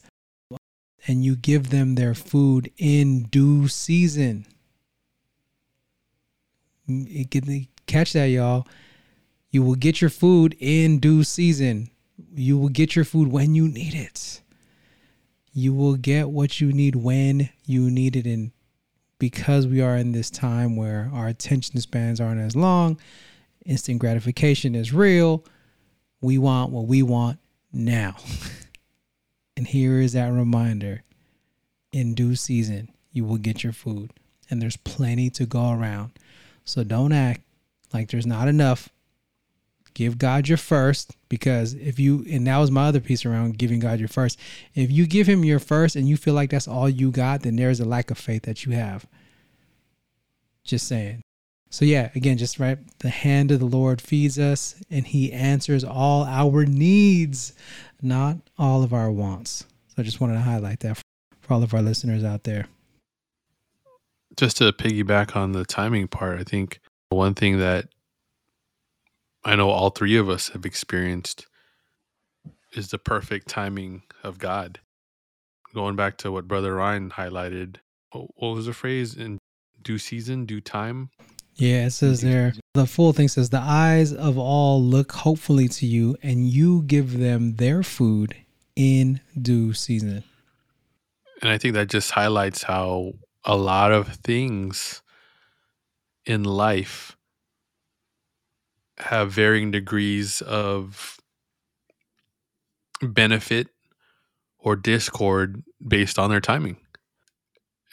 and you give them their food in due season. Mm, catch that, y'all. You will get your food in due season. You will get your food when you need it. You will get what you need when you need it. And because we are in this time where our attention spans aren't as long, instant gratification is real. We want what we want now. and here is that reminder in due season, you will get your food. And there's plenty to go around. So don't act like there's not enough give God your first because if you and that was my other piece around giving God your first. If you give him your first and you feel like that's all you got, then there's a lack of faith that you have. Just saying. So yeah, again, just right the hand of the Lord feeds us and he answers all our needs, not all of our wants. So I just wanted to highlight that for all of our listeners out there. Just to piggyback on the timing part, I think one thing that I know all three of us have experienced is the perfect timing of God. Going back to what Brother Ryan highlighted, what was the phrase in due season, due time? Yeah, it says there, the full thing says, The eyes of all look hopefully to you, and you give them their food in due season. And I think that just highlights how a lot of things in life have varying degrees of benefit or discord based on their timing.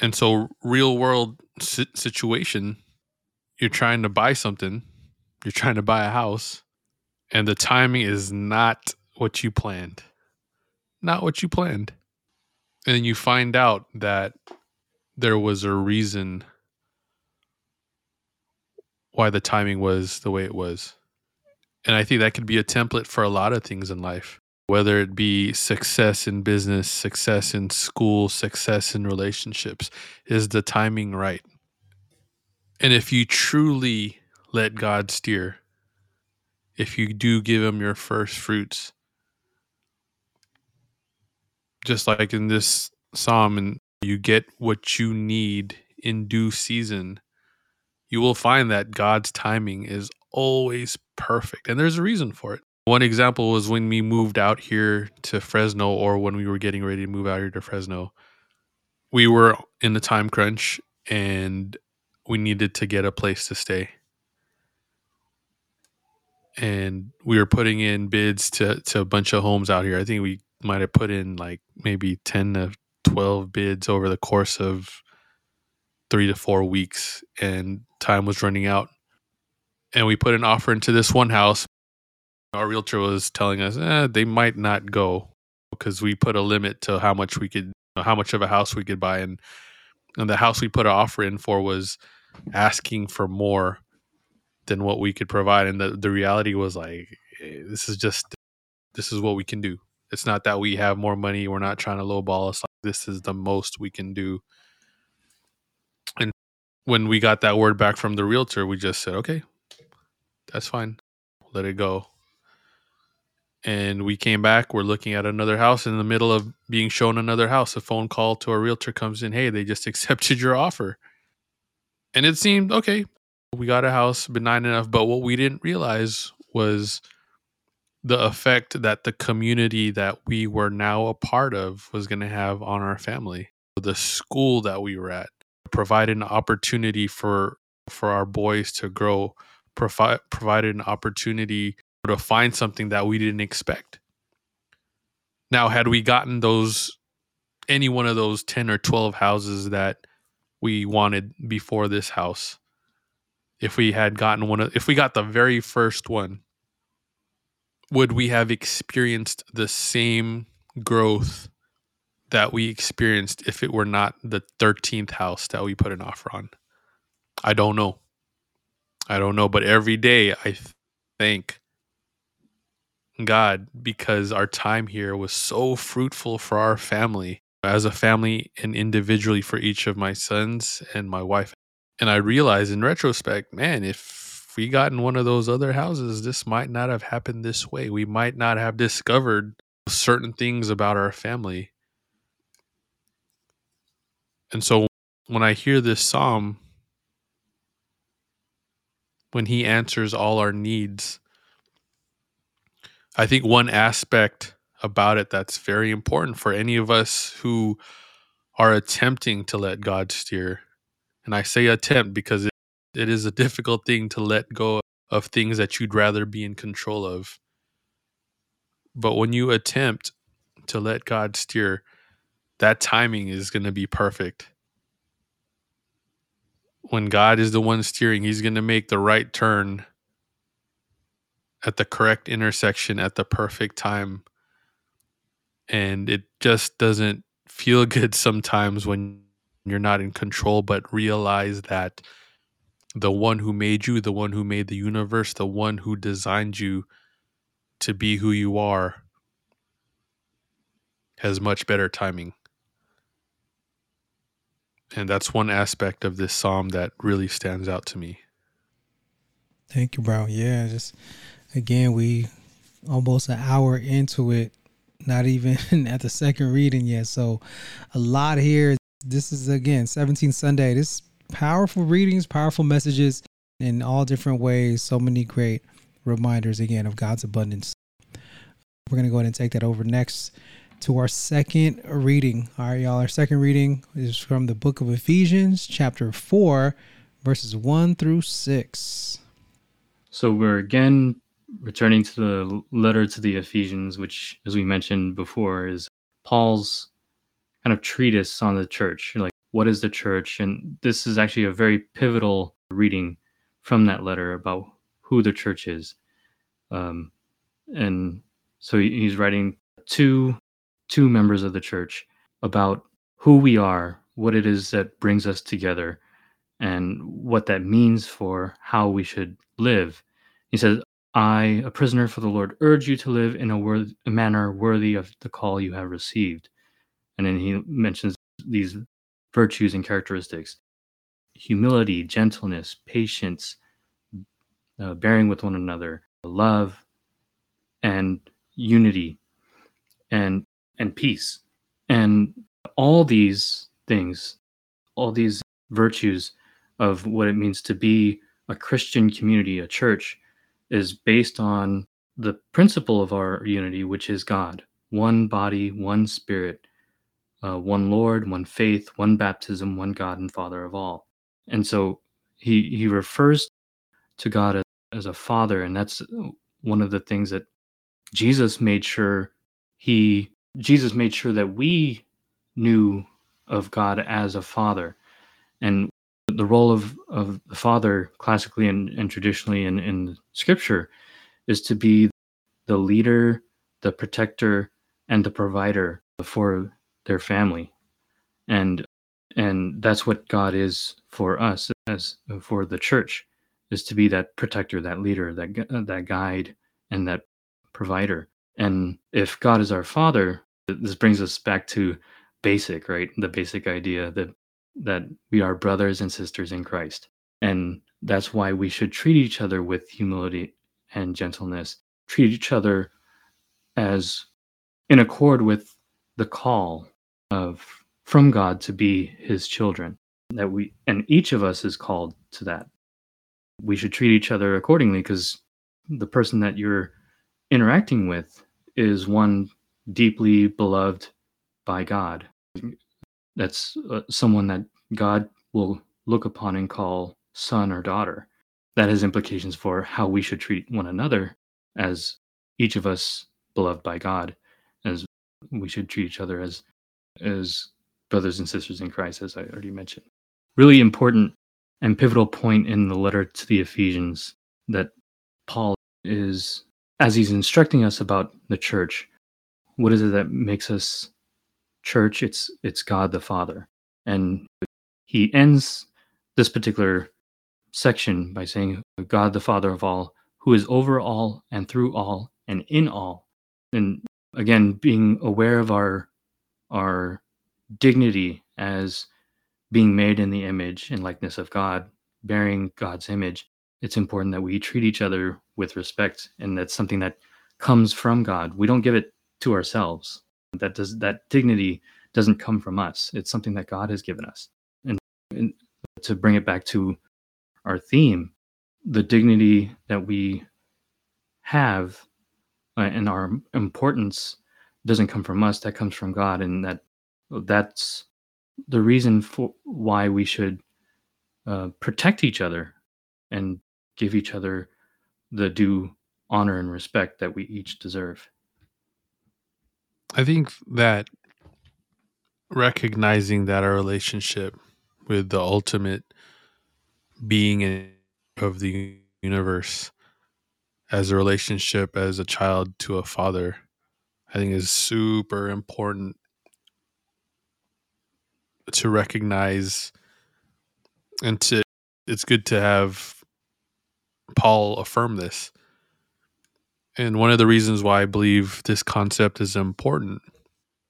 And so, real world situation, you're trying to buy something, you're trying to buy a house, and the timing is not what you planned. Not what you planned. And you find out that there was a reason why the timing was the way it was. And I think that could be a template for a lot of things in life, whether it be success in business, success in school, success in relationships. Is the timing right? And if you truly let God steer, if you do give Him your first fruits, just like in this psalm, and you get what you need in due season you will find that God's timing is always perfect. And there's a reason for it. One example was when we moved out here to Fresno, or when we were getting ready to move out here to Fresno. We were in the time crunch and we needed to get a place to stay. And we were putting in bids to, to a bunch of homes out here. I think we might have put in like maybe 10 to 12 bids over the course of three to four weeks and time was running out. And we put an offer into this one house. Our realtor was telling us eh, they might not go because we put a limit to how much we could, how much of a house we could buy. And, and the house we put an offer in for was asking for more than what we could provide. And the, the reality was like, eh, this is just, this is what we can do. It's not that we have more money. We're not trying to lowball us. Like, this is the most we can do when we got that word back from the realtor, we just said, okay, that's fine. Let it go. And we came back. We're looking at another house in the middle of being shown another house. A phone call to a realtor comes in. Hey, they just accepted your offer. And it seemed okay. We got a house benign enough. But what we didn't realize was the effect that the community that we were now a part of was going to have on our family. The school that we were at, provided an opportunity for for our boys to grow, provide provided an opportunity to find something that we didn't expect. Now, had we gotten those any one of those 10 or 12 houses that we wanted before this house, if we had gotten one of if we got the very first one, would we have experienced the same growth that we experienced if it were not the 13th house that we put an offer on? I don't know. I don't know. But every day I thank God because our time here was so fruitful for our family as a family and individually for each of my sons and my wife. And I realize in retrospect, man, if we got in one of those other houses, this might not have happened this way. We might not have discovered certain things about our family. And so when I hear this psalm, when he answers all our needs, I think one aspect about it that's very important for any of us who are attempting to let God steer. And I say attempt because it, it is a difficult thing to let go of things that you'd rather be in control of. But when you attempt to let God steer, that timing is going to be perfect. When God is the one steering, He's going to make the right turn at the correct intersection at the perfect time. And it just doesn't feel good sometimes when you're not in control, but realize that the one who made you, the one who made the universe, the one who designed you to be who you are has much better timing. And that's one aspect of this psalm that really stands out to me. Thank you, bro. Yeah, just again, we almost an hour into it, not even at the second reading yet. So, a lot here. This is again 17 Sunday. This powerful readings, powerful messages in all different ways. So many great reminders again of God's abundance. We're gonna go ahead and take that over next to our second reading. All right, y'all. Our second reading is from the book of Ephesians, chapter 4, verses 1 through 6. So we're again returning to the letter to the Ephesians, which, as we mentioned before, is Paul's kind of treatise on the church. Like, what is the church? And this is actually a very pivotal reading from that letter about who the church is. Um, and so he's writing to two members of the church about who we are, what it is that brings us together, and what that means for how we should live. He says, I, a prisoner for the Lord, urge you to live in a, worth, a manner worthy of the call you have received. And then he mentions these virtues and characteristics humility, gentleness, patience, uh, bearing with one another, love, and unity. And and peace. And all these things, all these virtues of what it means to be a Christian community, a church, is based on the principle of our unity, which is God one body, one spirit, uh, one Lord, one faith, one baptism, one God and Father of all. And so he, he refers to God as, as a father, and that's one of the things that Jesus made sure he Jesus made sure that we knew of God as a father. And the role of, of the father, classically and, and traditionally in, in scripture, is to be the leader, the protector, and the provider for their family. And and that's what God is for us as for the church is to be that protector, that leader, that that guide, and that provider. And if God is our father, this brings us back to basic, right? The basic idea that that we are brothers and sisters in Christ. And that's why we should treat each other with humility and gentleness, treat each other as in accord with the call of from God to be his children. That we and each of us is called to that. We should treat each other accordingly because the person that you're interacting with is one deeply beloved by God. That's uh, someone that God will look upon and call son or daughter. That has implications for how we should treat one another as each of us beloved by God, as we should treat each other as as brothers and sisters in Christ, as I already mentioned. Really important and pivotal point in the letter to the Ephesians that Paul is, as he's instructing us about the church, what is it that makes us church? It's it's God the Father. And he ends this particular section by saying God the Father of all, who is over all and through all and in all. And again, being aware of our our dignity as being made in the image and likeness of God, bearing God's image, it's important that we treat each other with respect. And that's something that comes from God. We don't give it to ourselves. That does that dignity doesn't come from us. It's something that God has given us. And, and to bring it back to our theme, the dignity that we have uh, and our importance doesn't come from us. That comes from God, and that that's the reason for why we should uh, protect each other and give each other the due honor and respect that we each deserve. I think that recognizing that our relationship with the ultimate being of the universe as a relationship as a child to a father i think is super important to recognize and to it's good to have paul affirm this and one of the reasons why i believe this concept is important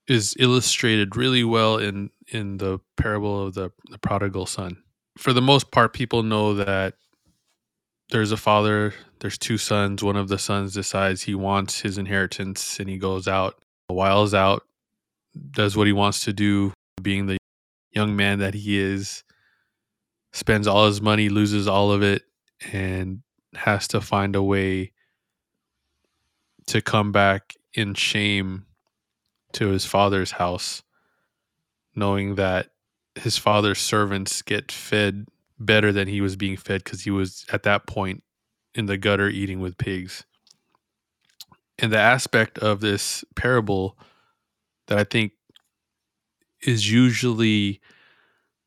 is illustrated really well in in the parable of the, the prodigal son. For the most part, people know that there's a father, there's two sons. One of the sons decides he wants his inheritance and he goes out, whiles out, does what he wants to do, being the young man that he is, spends all his money, loses all of it, and has to find a way to come back in shame to his father's house, knowing that his father's servants get fed better than he was being fed because he was at that point in the gutter eating with pigs. And the aspect of this parable that I think is usually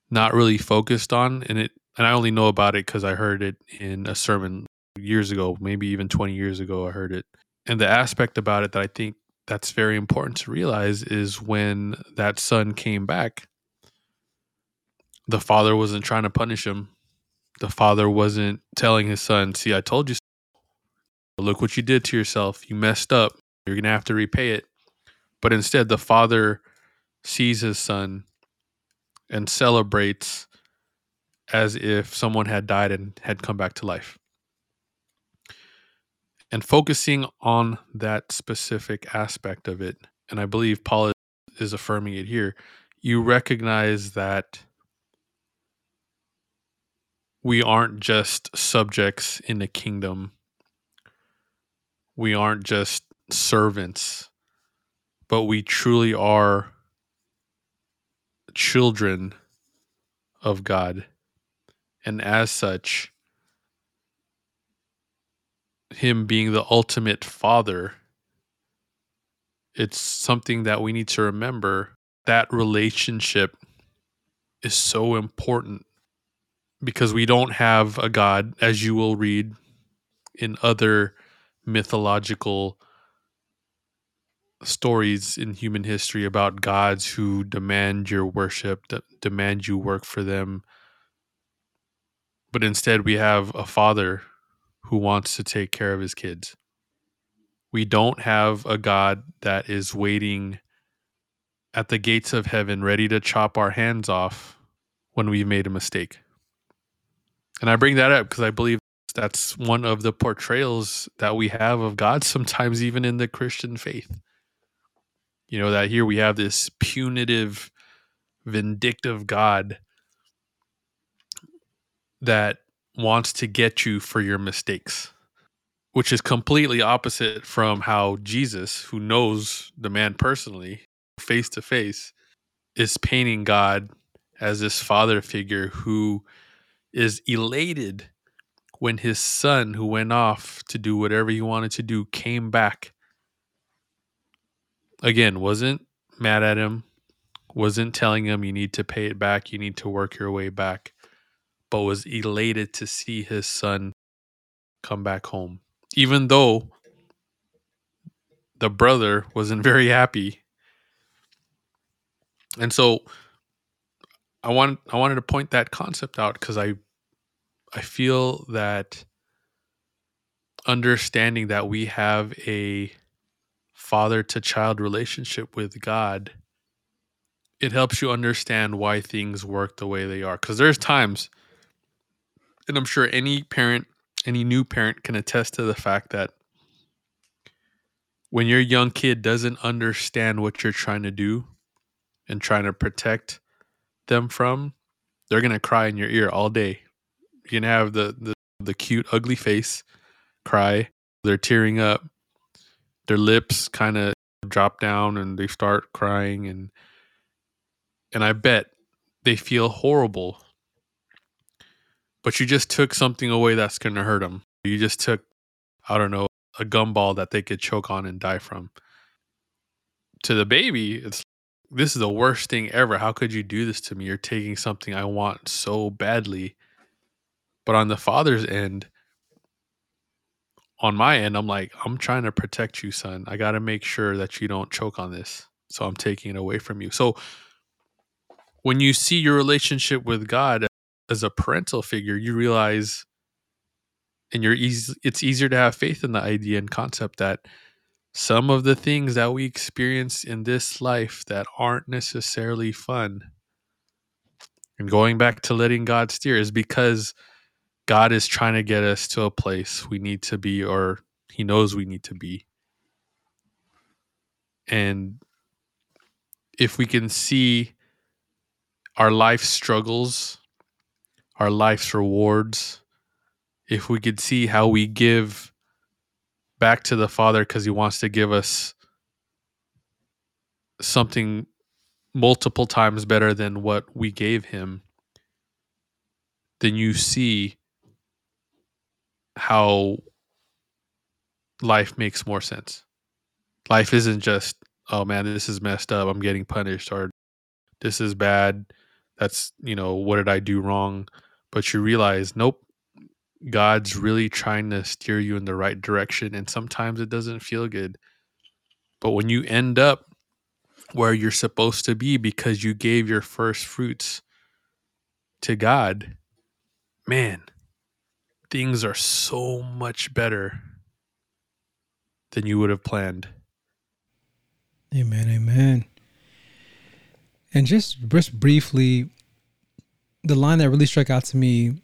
not really focused on and it and I only know about it cuz I heard it in a sermon years ago, maybe even 20 years ago I heard it. And the aspect about it that I think that's very important to realize is when that son came back, the father wasn't trying to punish him. The father wasn't telling his son, See, I told you, so. look what you did to yourself. You messed up. You're going to have to repay it. But instead, the father sees his son and celebrates as if someone had died and had come back to life and focusing on that specific aspect of it. And I believe Paul is affirming it here. You recognize that we aren't just subjects in the kingdom, we aren't just servants, but we truly are children of God. And as such, him being the ultimate father, it's something that we need to remember. That relationship is so important because we don't have a God, as you will read in other mythological stories in human history about gods who demand your worship, demand you work for them. But instead, we have a father who wants to take care of his kids. We don't have a God that is waiting at the gates of heaven, ready to chop our hands off when we've made a mistake. And I bring that up because I believe that's one of the portrayals that we have of God, sometimes even in the Christian faith. You know, that here we have this punitive, vindictive God that wants to get you for your mistakes, which is completely opposite from how Jesus, who knows the man personally, face to face, is painting God as this father figure who is elated when his son, who went off to do whatever he wanted to do, came back. Again, wasn't mad at him, wasn't telling him you need to pay it back, you need to work your way back but was elated to see his son come back home. Even though the brother wasn't very happy. And so I want I wanted to point that concept out cuz I I feel that understanding that we have a father to child relationship with God, it helps you understand why things work the way they are. Because there's times, and I'm sure any parent, any new parent can attest to the fact that when your young kid doesn't understand what you're trying to do and trying to protect them from, they're gonna cry in your ear all day. You're gonna have the the, the cute, ugly face, cry. They're tearing up. Their lips kind of drop down and they start crying and and I bet they feel horrible. But you just took something away that's going to hurt them. You just took I don't know, a gumball that they could choke on and die from. To the baby, it's this is the worst thing ever. How could you do this to me? You're taking something I want so badly. But on the father's end, on my end, I'm like, I'm trying to protect you, son. I got to make sure that you don't choke on this. So I'm taking it away from you. So when you see your relationship with God as a parental figure, you realize and you're easy it's easier to have faith in the idea and concept that some of the things that we experience in this life that aren't necessarily fun and going back to letting God steer is because God is trying to get us to a place we need to be or he knows we need to be. And if we can see our life struggles, our life's rewards, if we could see how we give back to the Father because He wants to give us something multiple times better than what we gave Him, then you see how life makes more sense. Life isn't just, oh man, this is messed up. I'm getting punished, or this is bad. That's, you know, what did I do wrong? But you realize, nope, God's really trying to steer you in the right direction. And sometimes it doesn't feel good. But when you end up where you're supposed to be because you gave your first fruits to God, man, things are so much better than you would have planned. Amen. Amen. And just just briefly, the line that really struck out to me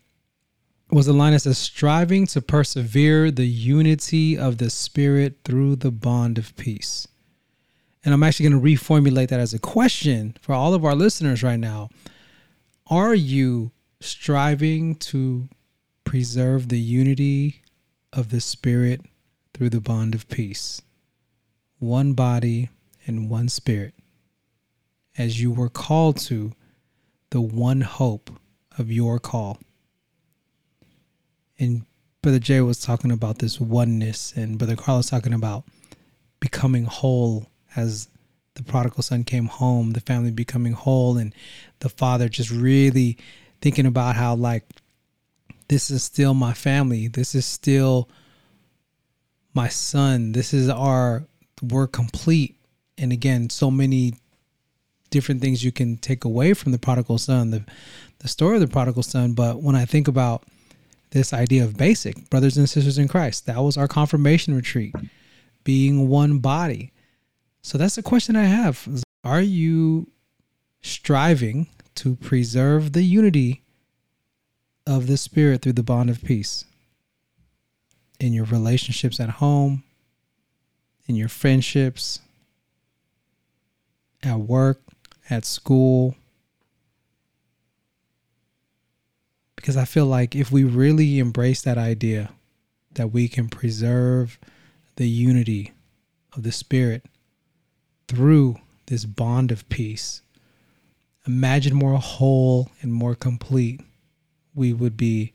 was the line that says, striving to persevere the unity of the Spirit through the bond of peace. And I'm actually going to reformulate that as a question for all of our listeners right now. Are you striving to preserve the unity of the Spirit through the bond of peace? One body and one spirit, as you were called to the one hope of your call and Brother Jay was talking about this oneness, and Brother Carlos talking about becoming whole as the prodigal son came home, the family becoming whole, and the father just really thinking about how, like, this is still my family. This is still my son. This is our, we're complete. And again, so many different things you can take away from the prodigal son, the, the story of the prodigal son. But when I think about this idea of basic brothers and sisters in Christ. That was our confirmation retreat, being one body. So that's the question I have. Are you striving to preserve the unity of the Spirit through the bond of peace in your relationships at home, in your friendships, at work, at school, because I feel like if we really embrace that idea that we can preserve the unity of the Spirit through this bond of peace, imagine more whole and more complete we would be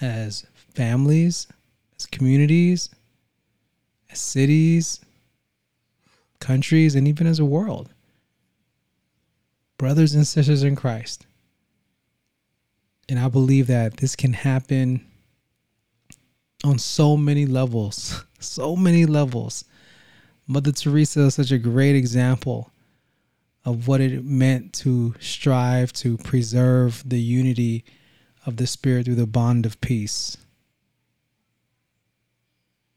as families, as communities, as cities, countries, and even as a world. Brothers and sisters in Christ, and I believe that this can happen on so many levels, so many levels. Mother Teresa is such a great example of what it meant to strive to preserve the unity of the Spirit through the bond of peace.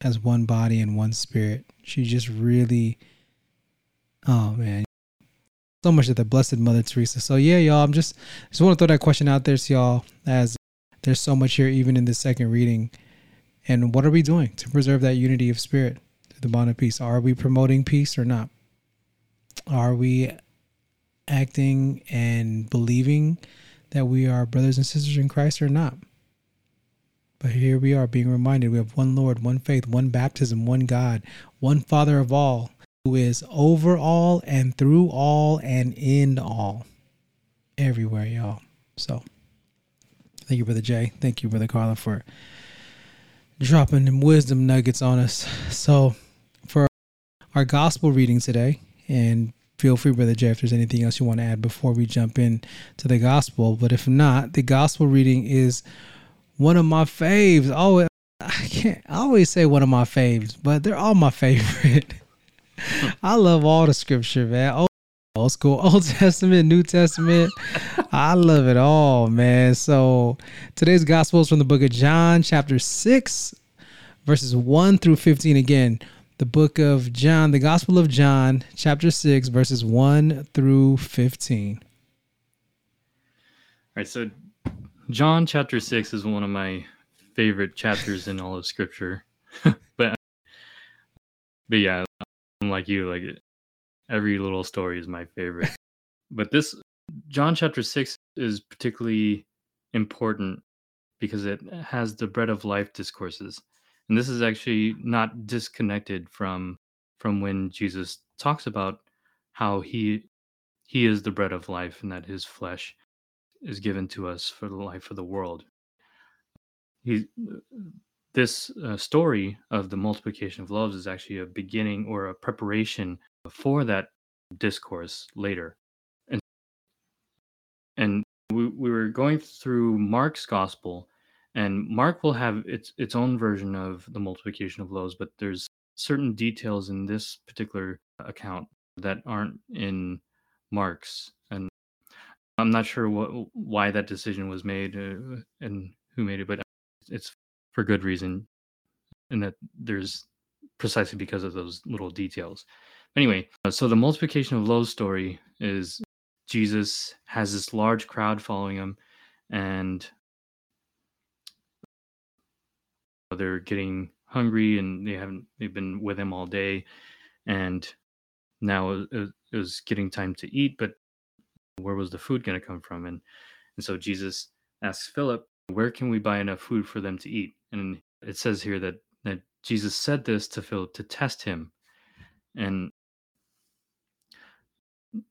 as one body and one spirit. She just really, oh man, so much of the Blessed Mother Teresa. So yeah, y'all, I'm just just want to throw that question out there to y'all as there's so much here even in the second reading. And what are we doing to preserve that unity of spirit through the bond of peace? Are we promoting peace or not? Are we acting and believing that we are brothers and sisters in Christ or not? But here we are being reminded we have one Lord, one faith, one baptism, one God, one Father of all, who is over all and through all and in all. Everywhere, y'all. So thank you, Brother Jay. Thank you, Brother Carla, for dropping them wisdom nuggets on us. So for our gospel reading today, and feel free, Brother Jay, if there's anything else you want to add before we jump in to the gospel. But if not, the gospel reading is one of my faves. Always, I can't I always say one of my faves, but they're all my favorite. I love all the scripture, man. Old, old school, Old Testament, New Testament. I love it all, man. So today's gospel is from the book of John, chapter 6, verses 1 through 15. Again, the book of John, the Gospel of John, chapter 6, verses 1 through 15. All right, so John chapter 6 is one of my favorite chapters in all of scripture. but but yeah, I'm like you, like every little story is my favorite. but this John chapter 6 is particularly important because it has the bread of life discourses. And this is actually not disconnected from from when Jesus talks about how he he is the bread of life and that his flesh is given to us for the life of the world. He this uh, story of the multiplication of loaves is actually a beginning or a preparation for that discourse later. And and we, we were going through Mark's gospel and Mark will have its its own version of the multiplication of loaves, but there's certain details in this particular account that aren't in Mark's and I'm not sure what why that decision was made uh, and who made it, but it's for good reason, and that there's precisely because of those little details. Anyway, so the multiplication of loaves story is Jesus has this large crowd following him, and they're getting hungry, and they haven't they've been with him all day, and now it was getting time to eat, but where was the food going to come from? And and so Jesus asks Philip, where can we buy enough food for them to eat? And it says here that that Jesus said this to Philip to test him. And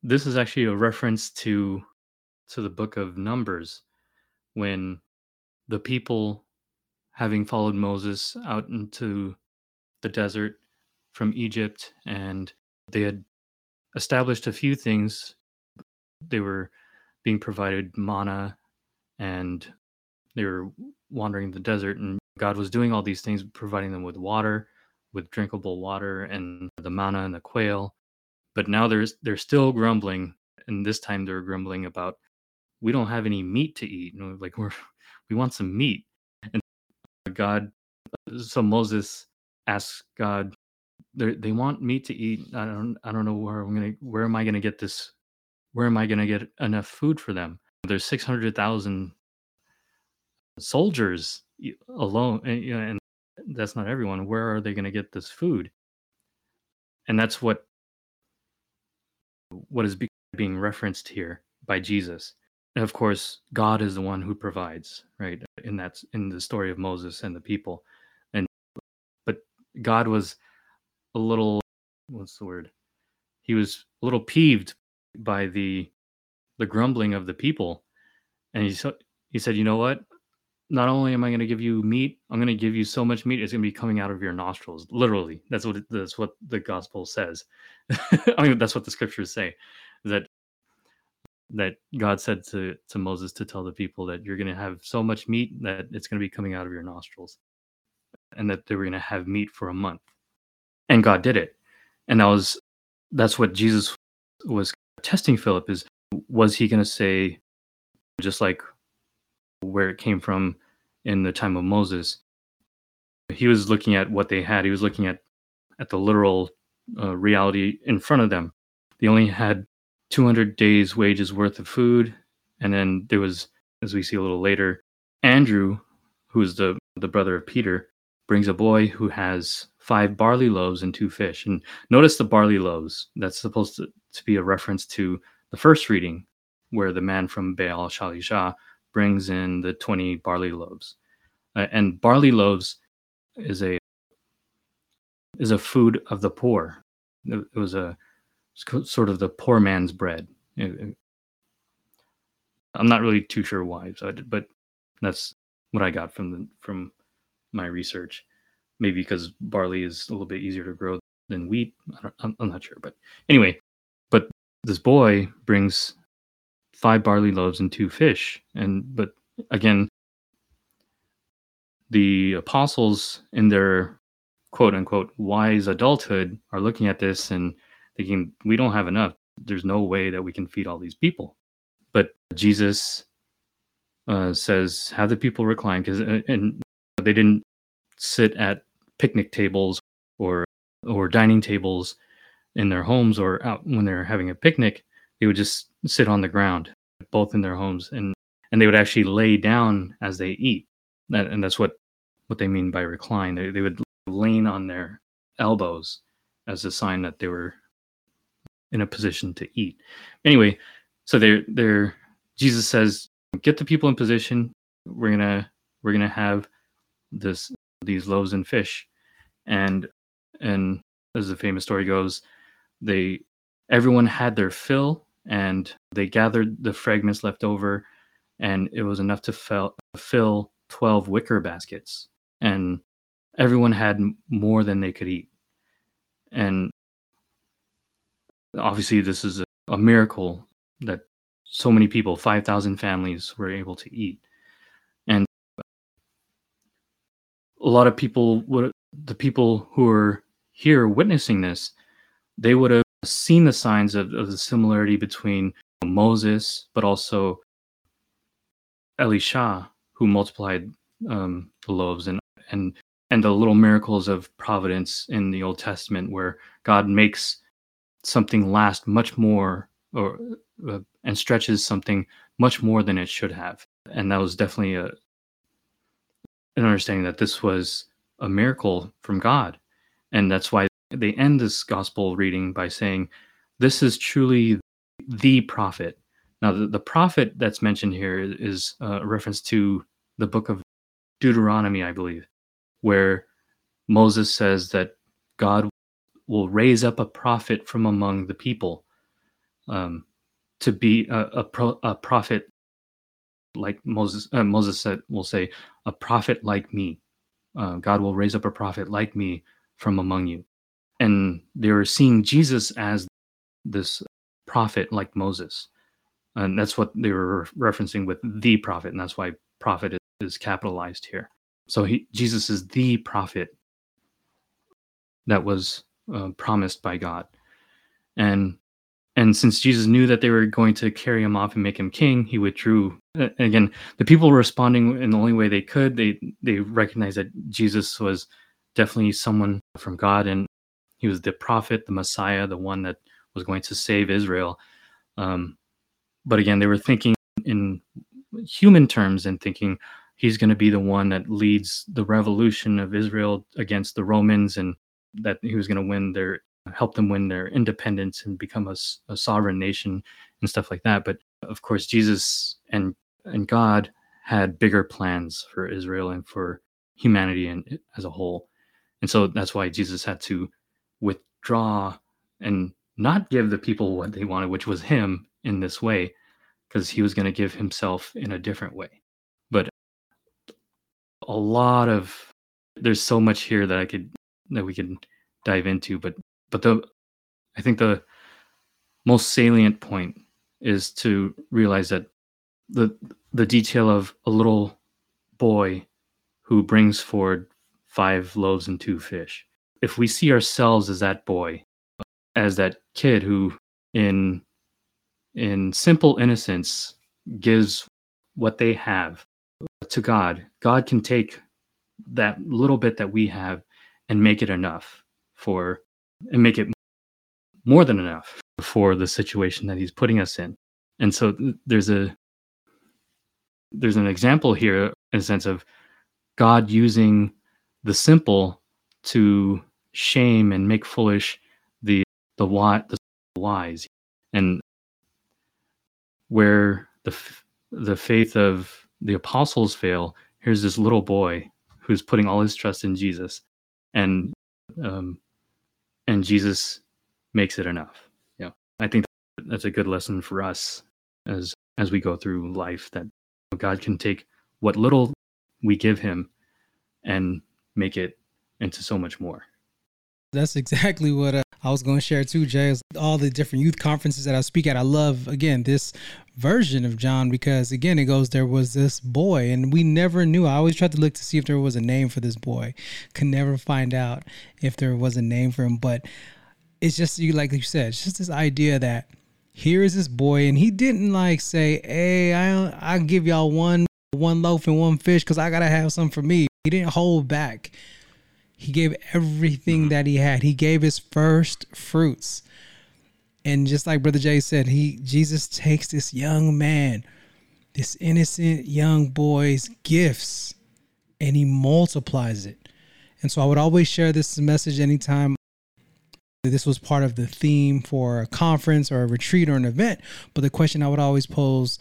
this is actually a reference to to the book of Numbers when the people having followed Moses out into the desert from Egypt and they had established a few things they were being provided manna and they were wandering the desert and God was doing all these things providing them with water with drinkable water and the manna and the quail. But now there's they're still grumbling and this time they're grumbling about we don't have any meat to eat. You know, like we're we want some meat. And God so Moses asks God they want meat to eat. I don't I don't know where I'm to where am I to get this where am I to get enough food for them? There's 600,000 soldiers alone, and, you know, and that's not everyone. Where are they going to get this food? And that's what what is being referenced here by Jesus. And of course, God is the one who provides, right? In that in the story of Moses and the people. And but God was a little what's the word? He was a little peeved by the the grumbling of the people and he so, he said you know what not only am i going to give you meat i'm going to give you so much meat it's going to be coming out of your nostrils literally. That's what that's what the gospel says. I mean that's what the scriptures say that that god said to to moses to tell the people that you're going to have so much meat that it's going to be coming out of your nostrils and that they were going to have meat for a month. And god did it. And that was that's what jesus was testing Philip is was he going to say, just like where it came from in the time of Moses, he was looking at what they had. He was looking at at the literal uh, reality in front of them. They only had 200 days' wages worth of food, and then there was, as we see a little later, Andrew, who is the the brother of Peter, brings a boy who has five barley loaves and two fish. And notice the barley loaves. That's supposed to, to be a reference to the first reading, where the man from Baal Shalisha brings in the 20 barley loaves. Uh, and barley loaves is a is a food of the poor. It, was a sort of the poor man's bread. I'm not really too sure why, so but that's what I got from the from my research. Maybe because barley is a little bit easier to grow than wheat. I'm, I'm not sure, but anyway, but this boy brings five barley loaves and two fish, and but again, the apostles in their quote unquote wise adulthood are looking at this and thinking we don't have enough. There's no way that we can feed all these people. But jesus uh, says have the people recline because uh, and they didn't sit at picnic tables or or dining tables in their homes or out when they're having a picnic they would just sit on the ground both in their homes and and they would actually lay down as they eat. That, and that's what what they mean by recline. They, they would lean on their elbows as a sign that they were in a position to eat. Anyway so they're they're jesus says get the people in position. We're gonna we're gonna have this these loaves and fish. And and as the famous story goes they everyone had their fill and they gathered the fragments left over and it was enough to fill, fill 12 wicker baskets and everyone had more than they could eat. And obviously this is a, a miracle that so many people 5000 families were able to eat. And a lot of people would the people who are here witnessing this they would have seen the signs of, of the similarity between moses but also elisha who multiplied um, the loaves and and and the little miracles of providence in the old testament where god makes something last much more or uh, and stretches something much more than it should have. And that was definitely a an understanding that this was a miracle from god. And that's why they end this gospel reading by saying this is truly the prophet now the, the prophet that's mentioned here is a reference to the book of deuteronomy i believe where moses says that god will raise up a prophet from among the people um, to be a, a, pro, a prophet like Moses. Uh, Moses said, "Will say a prophet like me. Uh, God will raise up a prophet like me from among you." And they were seeing Jesus as this prophet like Moses, and that's what they were referencing with the prophet, and that's why prophet is, capitalized here. So he, Jesus is the prophet that was uh, promised by God. And and since Jesus knew that they were going to carry him off and make him king, he withdrew. And again, the people responding in the only way they could. They they recognized that Jesus was definitely someone from God, and he was the prophet, the Messiah, the one that was going to save Israel. Um, but again, they were thinking in human terms and thinking he's going to be the one that leads the revolution of Israel against the Romans and that he was going to win their help them win their independence and become a, a, sovereign nation and stuff like that but of course jesus and and god had bigger plans for israel and for humanity and as a whole and so that's why jesus had to withdraw and not give the people what they wanted which was him in this way because he was going to give himself in a different way. But a lot of there's so much here that i could that we can dive into but but the i think the most salient point is to realize that the the detail of a little boy who brings forward five loaves and two fish if we see ourselves as that boy as that kid who in in simple innocence gives what they have to god god can take that little bit that we have and make it enough for and make it more than enough for the situation that he's putting us in. And so there's a there's an example here in a sense of God using the simple to shame and make foolish the the wise, the wise, and where the the faith of the apostles fail. Here's this little boy who's putting all his trust in Jesus, and um, and Jesus makes it enough. Yeah, I think that's a good lesson for us as as we go through life that God can take what little we give Him and make it into so much more. That's exactly what uh, I was going to share too, Jay. All the different youth conferences that I speak at. I love, again, this version of John because, again, it goes, there was this boy, and we never knew. I always tried to look to see if there was a name for this boy. Could never find out if there was a name for him. But it's just, you like you said, it's just this idea that here is this boy, and he didn't like say, hey, I, I'll give y'all one, one loaf and one fish because I got to have some for me. He didn't hold back he gave everything mm-hmm. that he had. He gave his first fruits. And just like Brother Jay said, he Jesus takes this young man, this innocent young boy's gifts, and he multiplies it. And so I would always share this message anytime this was part of the theme for a conference or a retreat or an event. But the question I would always pose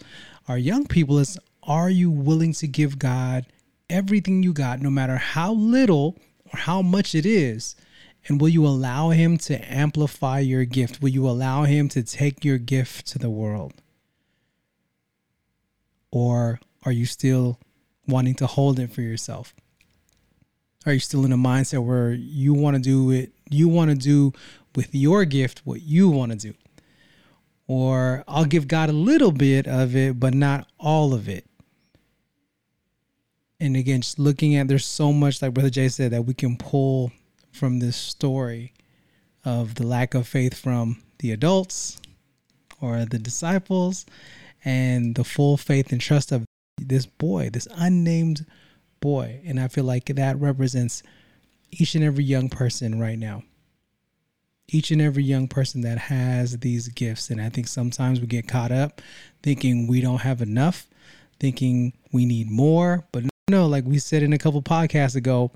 our young people is Are you willing to give God everything you got, no matter how little or how much it is? And will you allow Him to amplify your gift? Will you allow Him to take your gift to the world? Or are you still wanting to hold it for yourself? Are you still in a mindset where you want to do it, you want to do with your gift what you want to do? Or I'll give God a little bit of it, but not all of it and again, just looking at there's so much, like Brother Jay said, that we can pull from this story of the lack of faith from the adults or the disciples and the full faith and trust of this boy, this unnamed boy. And I feel like that represents each and every young person right now. Each and every young person that has these gifts. And I think sometimes we get caught up thinking we don't have enough, thinking we need more. But no, like we said in a couple podcasts ago,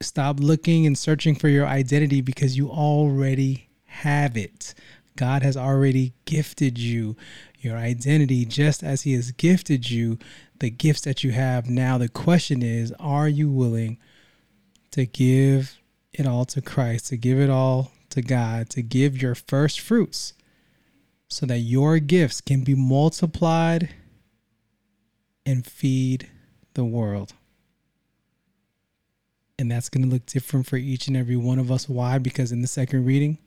stop looking and searching for your identity because you already have it. God has already gifted you your identity just as He has gifted you the gifts that you have now. The question is, are you willing to give it all to Christ, to give it all to God, to give your first fruits so that your gifts can be multiplied and feed the world. And that's going to look different for each and every one of us. Why? Because in the second reading,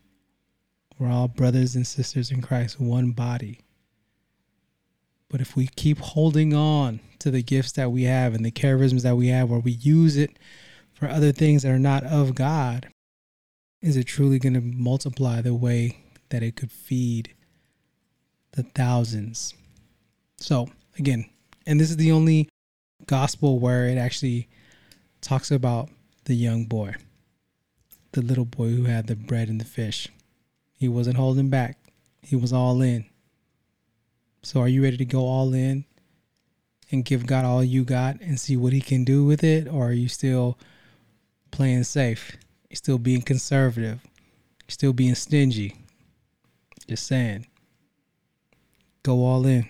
we're all brothers and sisters in Christ, one body. But if we keep holding on to the gifts that we have and the charisms that we have, where we use it for other things that are not of God, is it truly going to multiply the way that it could feed the thousands? So, again, and this is the only gospel where it actually talks about the young boy, the little boy who had the bread and the fish. He wasn't holding back, he was all in. So, are you ready to go all in and give God all you got and see what He can do with it? Or are you still playing safe? You're still being conservative? You're still being stingy? Just saying. Go all in.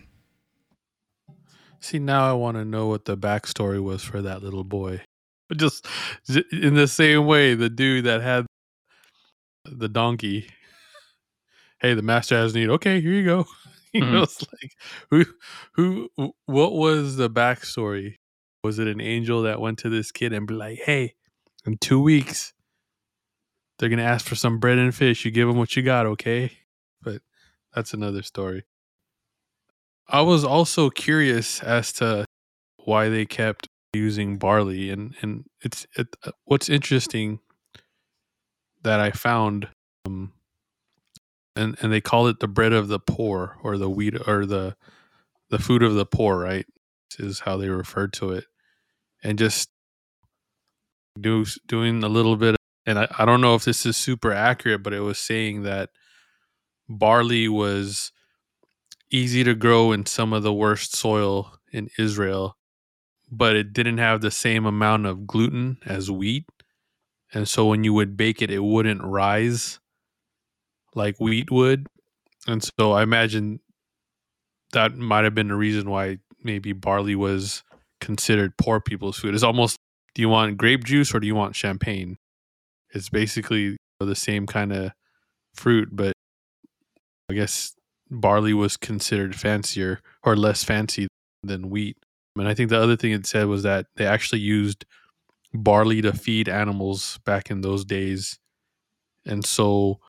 See, now I want to know what the backstory was for that little boy. But just in the same way, the dude that had the donkey, hey, the master has need. Okay, here you go. you mm-hmm. know, it's like who, who, what was the backstory? Was it an angel that went to this kid and be like, hey, in two weeks, they're gonna ask for some bread and fish. You give them what you got, okay? But that's another story. I was also curious as to why they kept using barley, and and it's it, uh, what's interesting that I found, um, and and they call it the bread of the poor or the wheat or the the food of the poor, right? Is how they referred to it, and just do doing a little bit, and I, I don't know if this is super accurate, but it was saying that barley was easy to grow in some of the worst soil in Israel, but it didn't have the same amount of gluten as wheat. And so when you would bake it, it wouldn't rise like wheat would. And so I imagine that might have been the reason why maybe barley was considered poor people's food. It's almost do you want grape juice or do you want champagne? It's basically the same kind of fruit, but I guess barley was considered fancier or less fancy than wheat. And I think the other thing it said was that they actually used barley to feed animals back in those days. And so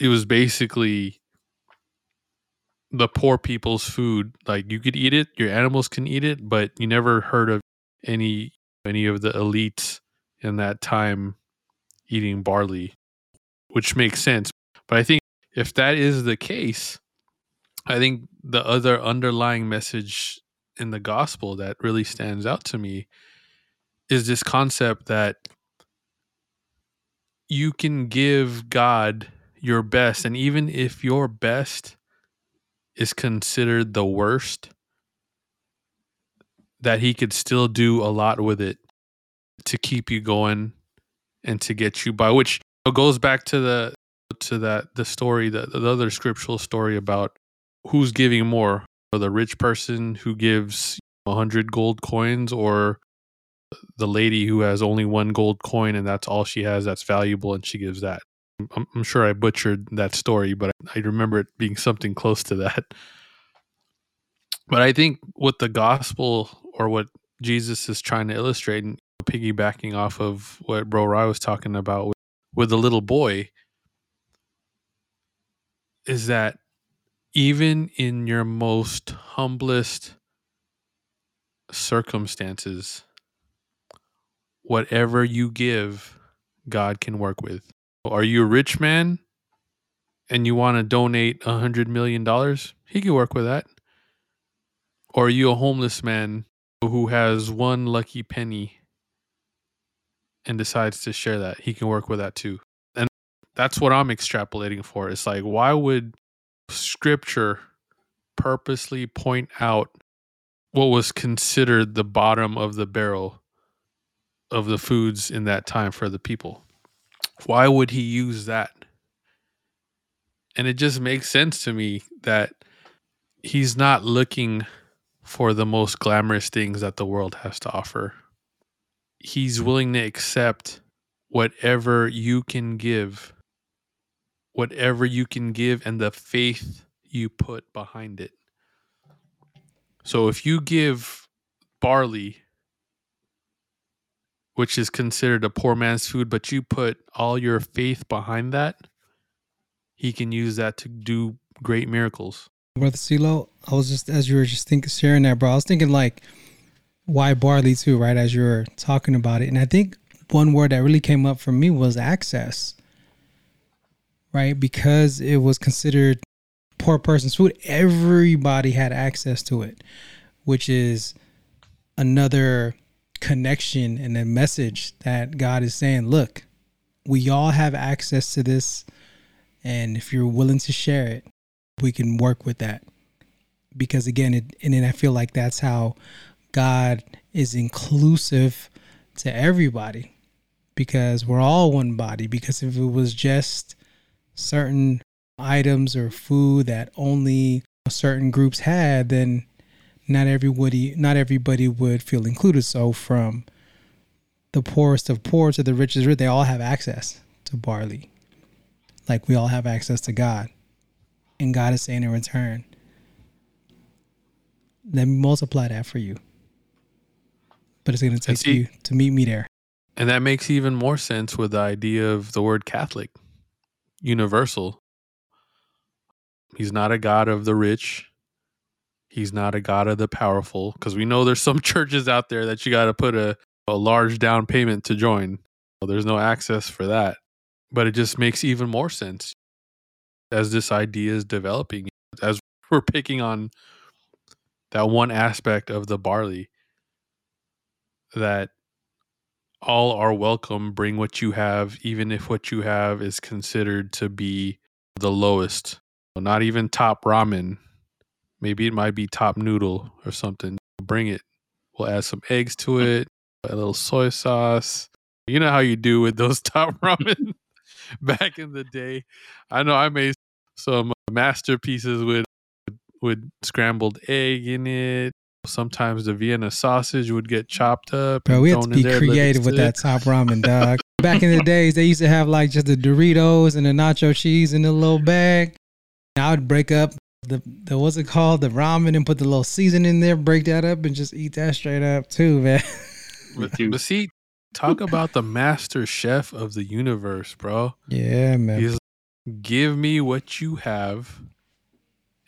it was basically the poor people's food. Like you could eat it, your animals can eat it, but you never heard of any any of the elites in that time eating barley, which makes sense. But I think if that is the case, I think the other underlying message in the gospel that really stands out to me is this concept that you can give God your best. And even if your best is considered the worst, that He could still do a lot with it to keep you going and to get you by, which goes back to the to that the story the, the other scriptural story about who's giving more? The rich person who gives 100 gold coins or the lady who has only one gold coin and that's all she has that's valuable and she gives that? I'm, I'm sure i butchered that story but I, I remember it being something close to that. But i think what the gospel or what jesus is trying to illustrate and piggybacking off of what bro Rai was talking about with, with the little boy is that even in your most humblest circumstances, whatever you give, God can work with. Are you a rich man and you want to donate a hundred million dollars? He can work with that. Or are you a homeless man who has one lucky penny and decides to share that? He can work with that too. And that's what I'm extrapolating for. It's like, why would scripture purposely point out what was considered the bottom of the barrel of the foods in that time for the people. Why would he use that? And it just makes sense to me that he's not looking for the most glamorous things that the world has to offer. He's willing to accept whatever you can give, whatever you can give, and the faith you put behind it. So if you give barley, which is considered a poor man's food, but you put all your faith behind that, he can use that to do great miracles. Brother Silo, I was just as you were just thinking sharing that, bro. I was thinking like why barley too, right? As you were talking about it. And I think one word that really came up for me was access. Right? Because it was considered poor person's food, everybody had access to it, which is another connection and a message that God is saying, look, we all have access to this. And if you're willing to share it, we can work with that. Because again, it, and then I feel like that's how God is inclusive to everybody because we're all one body. Because if it was just certain items or food that only certain groups had, then not everybody not everybody would feel included. So from the poorest of poor to the richest rich, they all have access to barley. Like we all have access to God. And God is saying in return, let me multiply that for you. But it's gonna take see, you to meet me there. And that makes even more sense with the idea of the word Catholic. Universal. He's not a God of the rich. He's not a God of the powerful. Because we know there's some churches out there that you got to put a, a large down payment to join. Well, there's no access for that. But it just makes even more sense as this idea is developing, as we're picking on that one aspect of the barley that all are welcome. Bring what you have, even if what you have is considered to be the lowest. Not even top ramen. Maybe it might be top noodle or something. Bring it. We'll add some eggs to hmm. it, a little soy sauce. You know how you do with those top ramen back in the day. I know I made some masterpieces with with scrambled egg in it. Sometimes the Vienna sausage would get chopped up. Bro, we have to be creative with that top ramen, dog. Back in the days, they used to have like just the Doritos and the nacho cheese in a little bag. I would break up the, the what's it called the ramen and put the little seasoning in there, break that up, and just eat that straight up too, man. but see, talk about the master chef of the universe, bro. Yeah, man. He's give me what you have,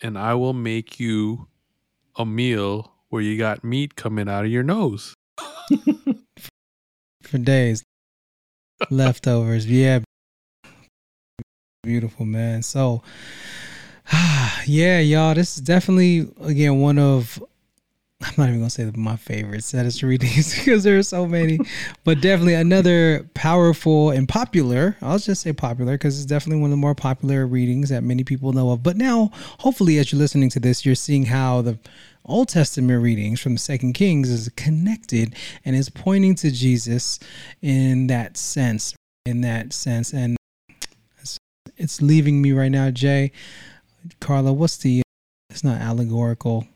and I will make you a meal where you got meat coming out of your nose. For days. Leftovers. Yeah. Beautiful, man. So, yeah, y'all, this is definitely, again, one of I'm not even gonna say my favorite status readings because there are so many, but definitely another powerful and popular. I'll just say popular because it's definitely one of the more popular readings that many people know of. But now, hopefully, as you're listening to this, you're seeing how the Old Testament readings from Second Kings is connected and is pointing to Jesus in that sense. In that sense, and it's, it's leaving me right now, Jay. Carla, what's the? It's not allegorical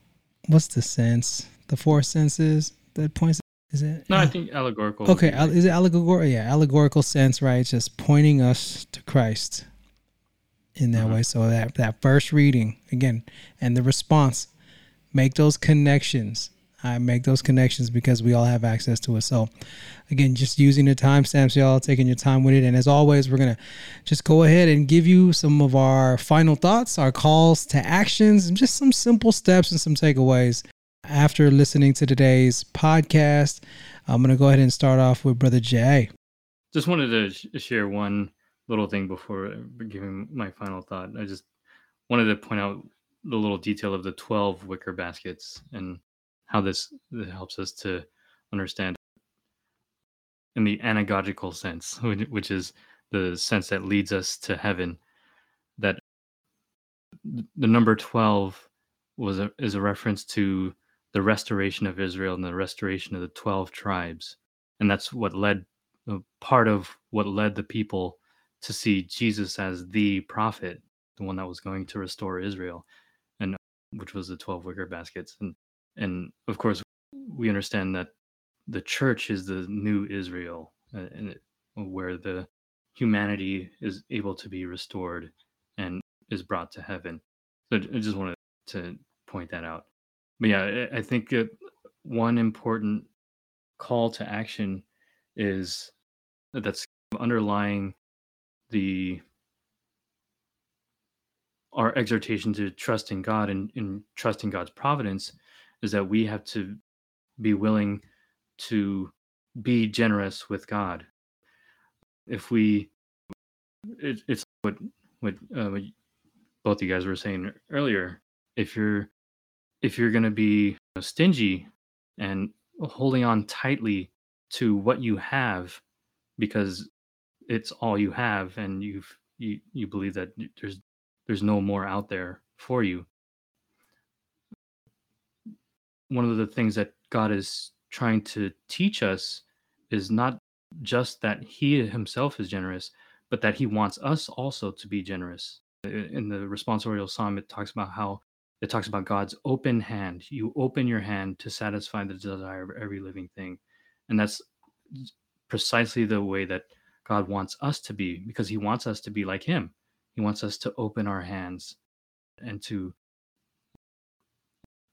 what's the sense? The four senses that points. Is it? No, I think allegorical. Okay, is it allegorical? Yeah, allegorical sense, right? just pointing us to Christ in that mm-hmm. way. So that that first reading again, and the response, make those connections. I make those connections because we all have access to it. So, again, just using the timestamps, y'all, taking your time with it. And as always, we're going to just go ahead and give you some of our final thoughts, our calls to actions, and just some simple steps and some takeaways after listening to today's podcast. I'm going to go ahead and start off with Brother Jay. Just wanted to sh- share one little thing before giving my final thought. I just wanted to point out the little detail of the 12 wicker baskets and how this, helps us to understand in the anagogical sense, which is the sense that leads us to heaven, that the number 12 was a, is a reference to the restoration of Israel and the restoration of the 12 tribes. And that's what led, uh, part of what led the people to see Jesus as the prophet, the one that was going to restore Israel, which was the 12 wicker baskets. And and of course we understand that the church is the new israel uh, and it, where the humanity is able to be restored and is brought to heaven so i just wanted to point that out but yeah i think one important call to action is that's underlying the our exhortation to trust in god and, and trust in god's providence is that we have to be willing to be generous with God. If we, it, it's what what, uh, what both you guys were saying earlier. If you're if you're going to be stingy and holding on tightly to what you have because it's all you have and you've you, you believe that there's there's no more out there for you one of the things that God is trying to teach us is not just that He Himself is generous, but that He wants us also to be generous. In the responsorial psalm, it talks about how it talks about God's open hand. You open your hand to satisfy the desire of every living thing. And that's precisely the way that God wants us to be because He wants us to be like Him. He wants us to open our hands and to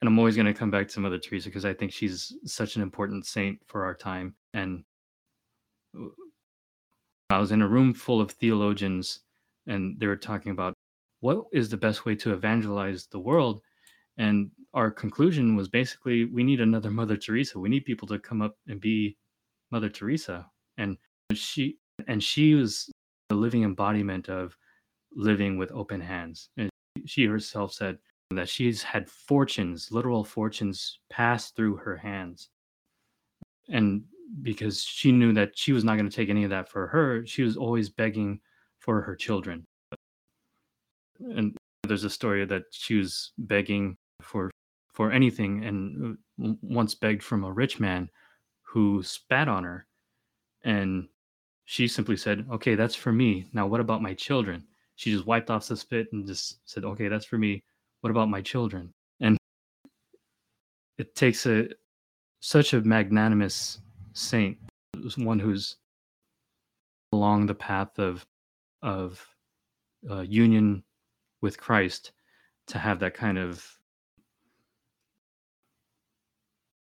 and I'm always going to come back to Mother Teresa because I think she's such an important saint for our time. And I was in a room full of theologians, and they were talking about what is the best way to evangelize the world. And our conclusion was basically we need another Mother Teresa. We need people to come up and be Mother Teresa. And she and she was the living embodiment of living with open hands. And she herself said, that she's had fortunes, literal fortunes, pass through her hands. And because she knew that she was not going to take any of that for her. She was always begging for her children. And there's a story that she was begging for for anything and uh, once begged from a rich man who spat on her and she simply said, "Okay, that's for me. Now what about my children?" She just wiped off the spit and just said, "Okay, that's for me. What about my children?" And it takes a such a magnanimous saint, one who's along the path of of uh, union with Christ, to have that kind of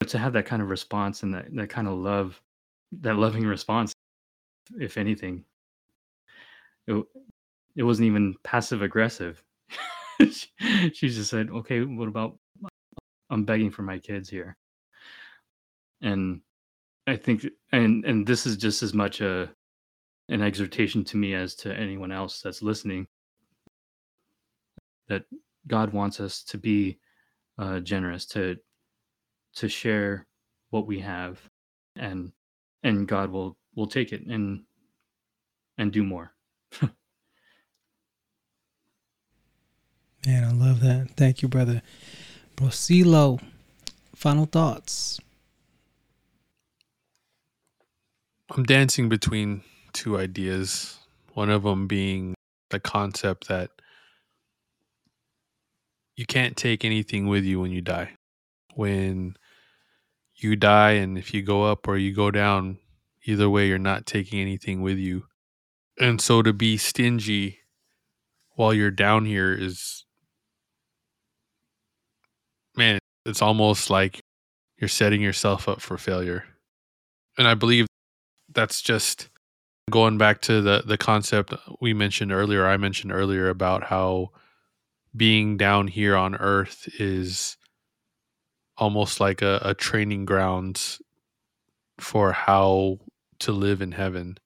to have that kind of response and that, that kind of love, that loving response, if anything, it, it wasn't even passive aggressive. she, she just said, okay, what about, I'm begging for my kids here. And I think, and, and this is just as much a, an exhortation to me as to anyone else that's listening that God wants us to be uh, generous, to to share what we have, and and God will will take it and and do more. Man, I love that. Thank you, brother. Brosilo, final thoughts. I'm dancing between two ideas. One of them being the concept that you can't take anything with you when you die. When you die, and if you go up or you go down, either way, you're not taking anything with you. And so to be stingy while you're down here is, man, it's almost like you're setting yourself up for failure. And I believe that's just going back to the the concept we mentioned earlier i mentioned earlier about how being down here on earth is almost like a, a training grounds for how to live in heaven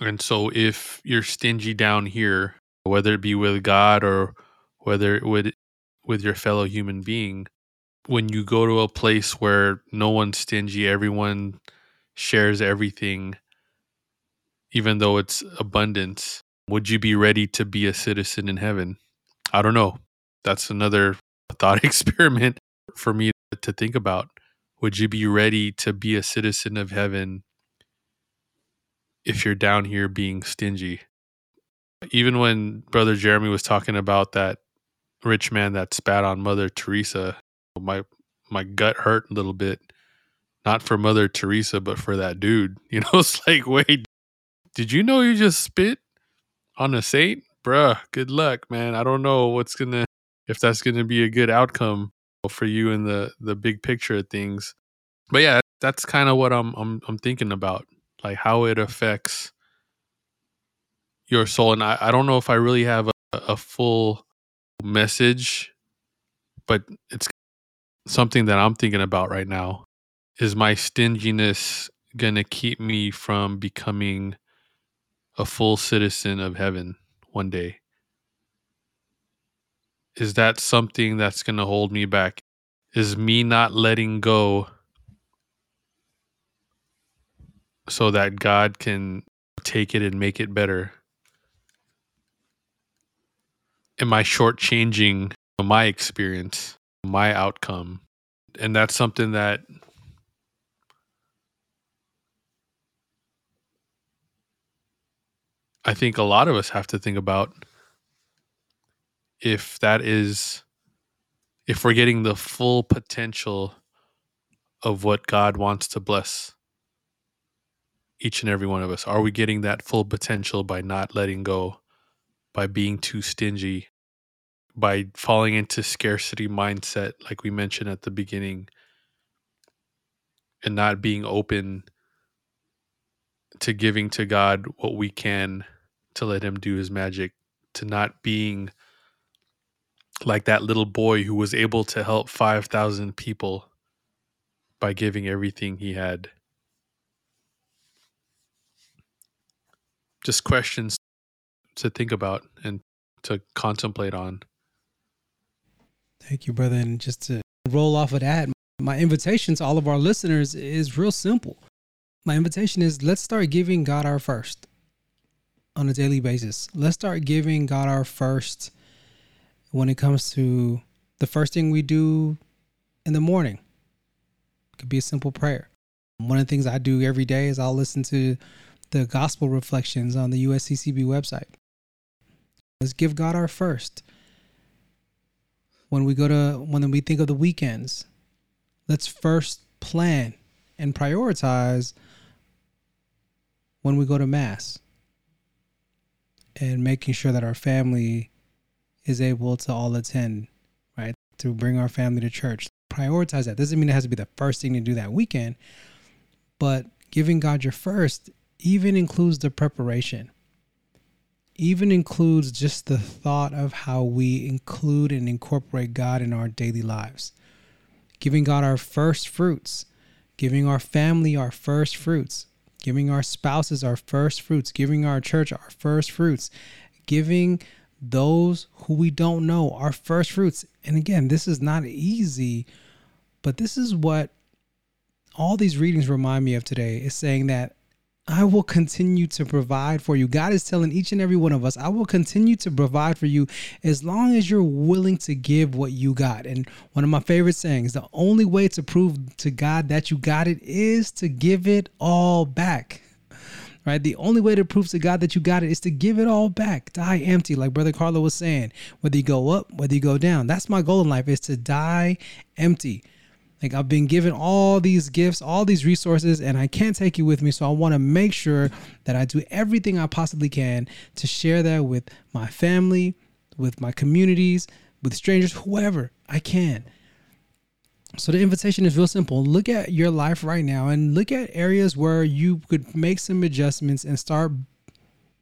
and so if you're stingy down here whether it be with god or whether with with your fellow human being when you go to a place where no one's stingy everyone shares everything even though it's abundance, would you be ready to be a citizen in heaven? I don't know. That's another thought experiment for me to think about. Would you be ready to be a citizen of heaven if you're down here being stingy? Even when Brother Jeremy was talking about that rich man that spat on Mother Teresa, my my gut hurt a little bit. Not for Mother Teresa, but for that dude. You know, it's like, wait, did you know you just spit on a saint? Bruh, good luck, man. I don't know what's gonna if that's gonna be a good outcome for you in the the big picture of things. But yeah, that's kind of what I'm I'm I'm thinking about. Like how it affects your soul. And I, I don't know if I really have a, a full message, but it's something that I'm thinking about right now. Is my stinginess gonna keep me from becoming a full citizen of heaven one day? Is that something that's going to hold me back? Is me not letting go so that God can take it and make it better? Am I shortchanging my experience, my outcome? And that's something that I think a lot of us have to think about if that is if we're getting the full potential of what God wants to bless each and every one of us. Are we getting that full potential by not letting go, by being too stingy, by falling into scarcity mindset, like we mentioned at the beginning, and not being open to giving to God what we can to let him do his magic, to not being like that little boy who was able to help 5,000 people by giving everything he had. Just questions to think about and to contemplate on. Thank you, brother. And just to roll off of that, My invitation to all of our listeners is real simple. My invitation is let's start giving God our first on a daily basis. Let's start giving God our first when it comes to the first thing we do in the morning. It could be a simple prayer. One of the things I do every day is I'll listen to the gospel reflections on the USCCB website. Let's give God our first. When we go to when we think of the weekends, let's first plan and prioritize when we go to mass and making sure that our family is able to all attend, right? To bring our family to church. Prioritize that. Doesn't mean it has to be the first thing to do that weekend, but giving God your first even includes the preparation, even includes just the thought of how we include and incorporate God in our daily lives. Giving God our first fruits, giving our family our first fruits, giving our spouses our first fruits, giving our church our first fruits, giving those who we don't know our first fruits. And again, this is not easy, but this is what all these readings remind me of today is saying that I will continue to provide for you. God is telling each and every one of us, I will continue to provide for you as long as you're willing to give what you got. And one of my favorite sayings, the only way to prove to God that you got it is to give it all back. Right? The only way to prove to God that you got it is to give it all back. Die empty, like Brother Carlo was saying. Whether you go up, whether you go down. That's my goal in life is to die empty. Like I've been given all these gifts, all these resources, and I can't take you with me. So I want to make sure that I do everything I possibly can to share that with my family, with my communities, with strangers, whoever I can. So the invitation is real simple. Look at your life right now and look at areas where you could make some adjustments and start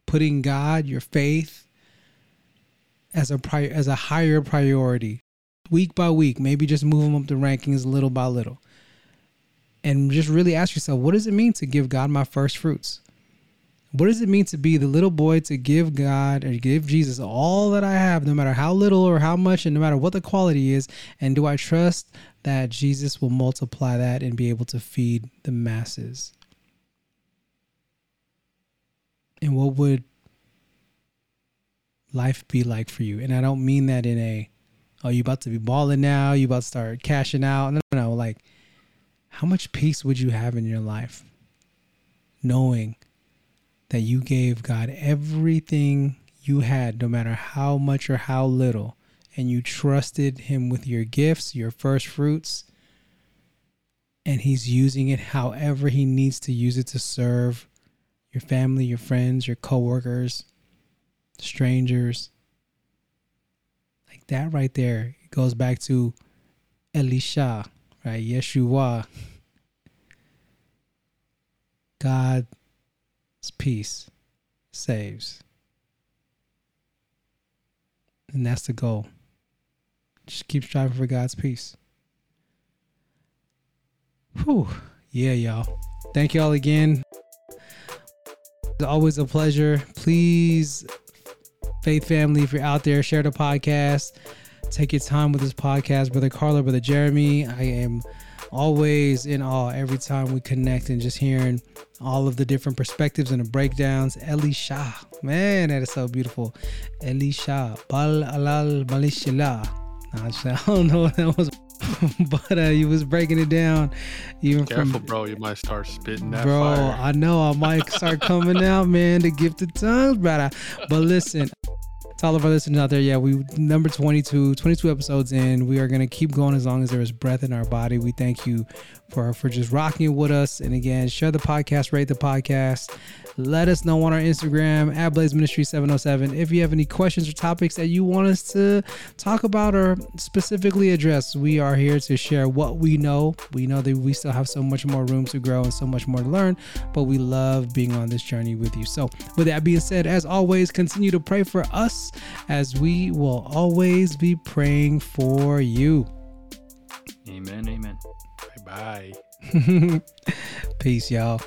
putting God, your faith, as a pri- as a higher priority week by week, maybe just move them up the rankings little by little. And just really ask yourself, what does it mean to give God my first fruits? What does it mean to be the little boy to give God or give Jesus all that I have, no matter how little or how much, and no matter what the quality is? And do I trust that Jesus will multiply that and be able to feed the masses? And what would life be like for you? And I don't mean that in a oh, you about to be balling now, you about to start cashing out. No, no, no. Like, how much peace would you have in your life knowing that you gave God everything you had, no matter how much or how little, and you trusted Him with your gifts, your first fruits, and He's using it however He needs to use it to serve your family, your friends, your coworkers, strangers, that right there goes back to Elisha, right? Yeshua. God's peace saves. And that's the goal. Just keep striving for God's peace. Whew. Yeah, y'all. Thank y'all again. It's always a pleasure. Please Faith family, if you're out there, share the podcast. Take your time with this podcast, brother Carlo, brother Jeremy. I am always in awe every time we connect and just hearing all of the different perspectives and the breakdowns. Elisha, man, that is so beautiful. Elisha, Bal Alal Balishila. I don't know what that was, but uh, he was breaking it down. Even Careful, from, bro. You might start spitting that bro. fire. I know I might start coming out, man. The gift of tongues, brother. But listen, to all of our listeners out there, yeah, we number 22, 22 episodes in. We are gonna keep going as long as there is breath in our body. We thank you for for just rocking with us. And again, share the podcast, rate the podcast. Let us know on our Instagram at Blaze Ministry 707 if you have any questions or topics that you want us to talk about or specifically address. We are here to share what we know. We know that we still have so much more room to grow and so much more to learn, but we love being on this journey with you. So, with that being said, as always, continue to pray for us as we will always be praying for you. Amen. Amen. Bye bye. Peace, y'all.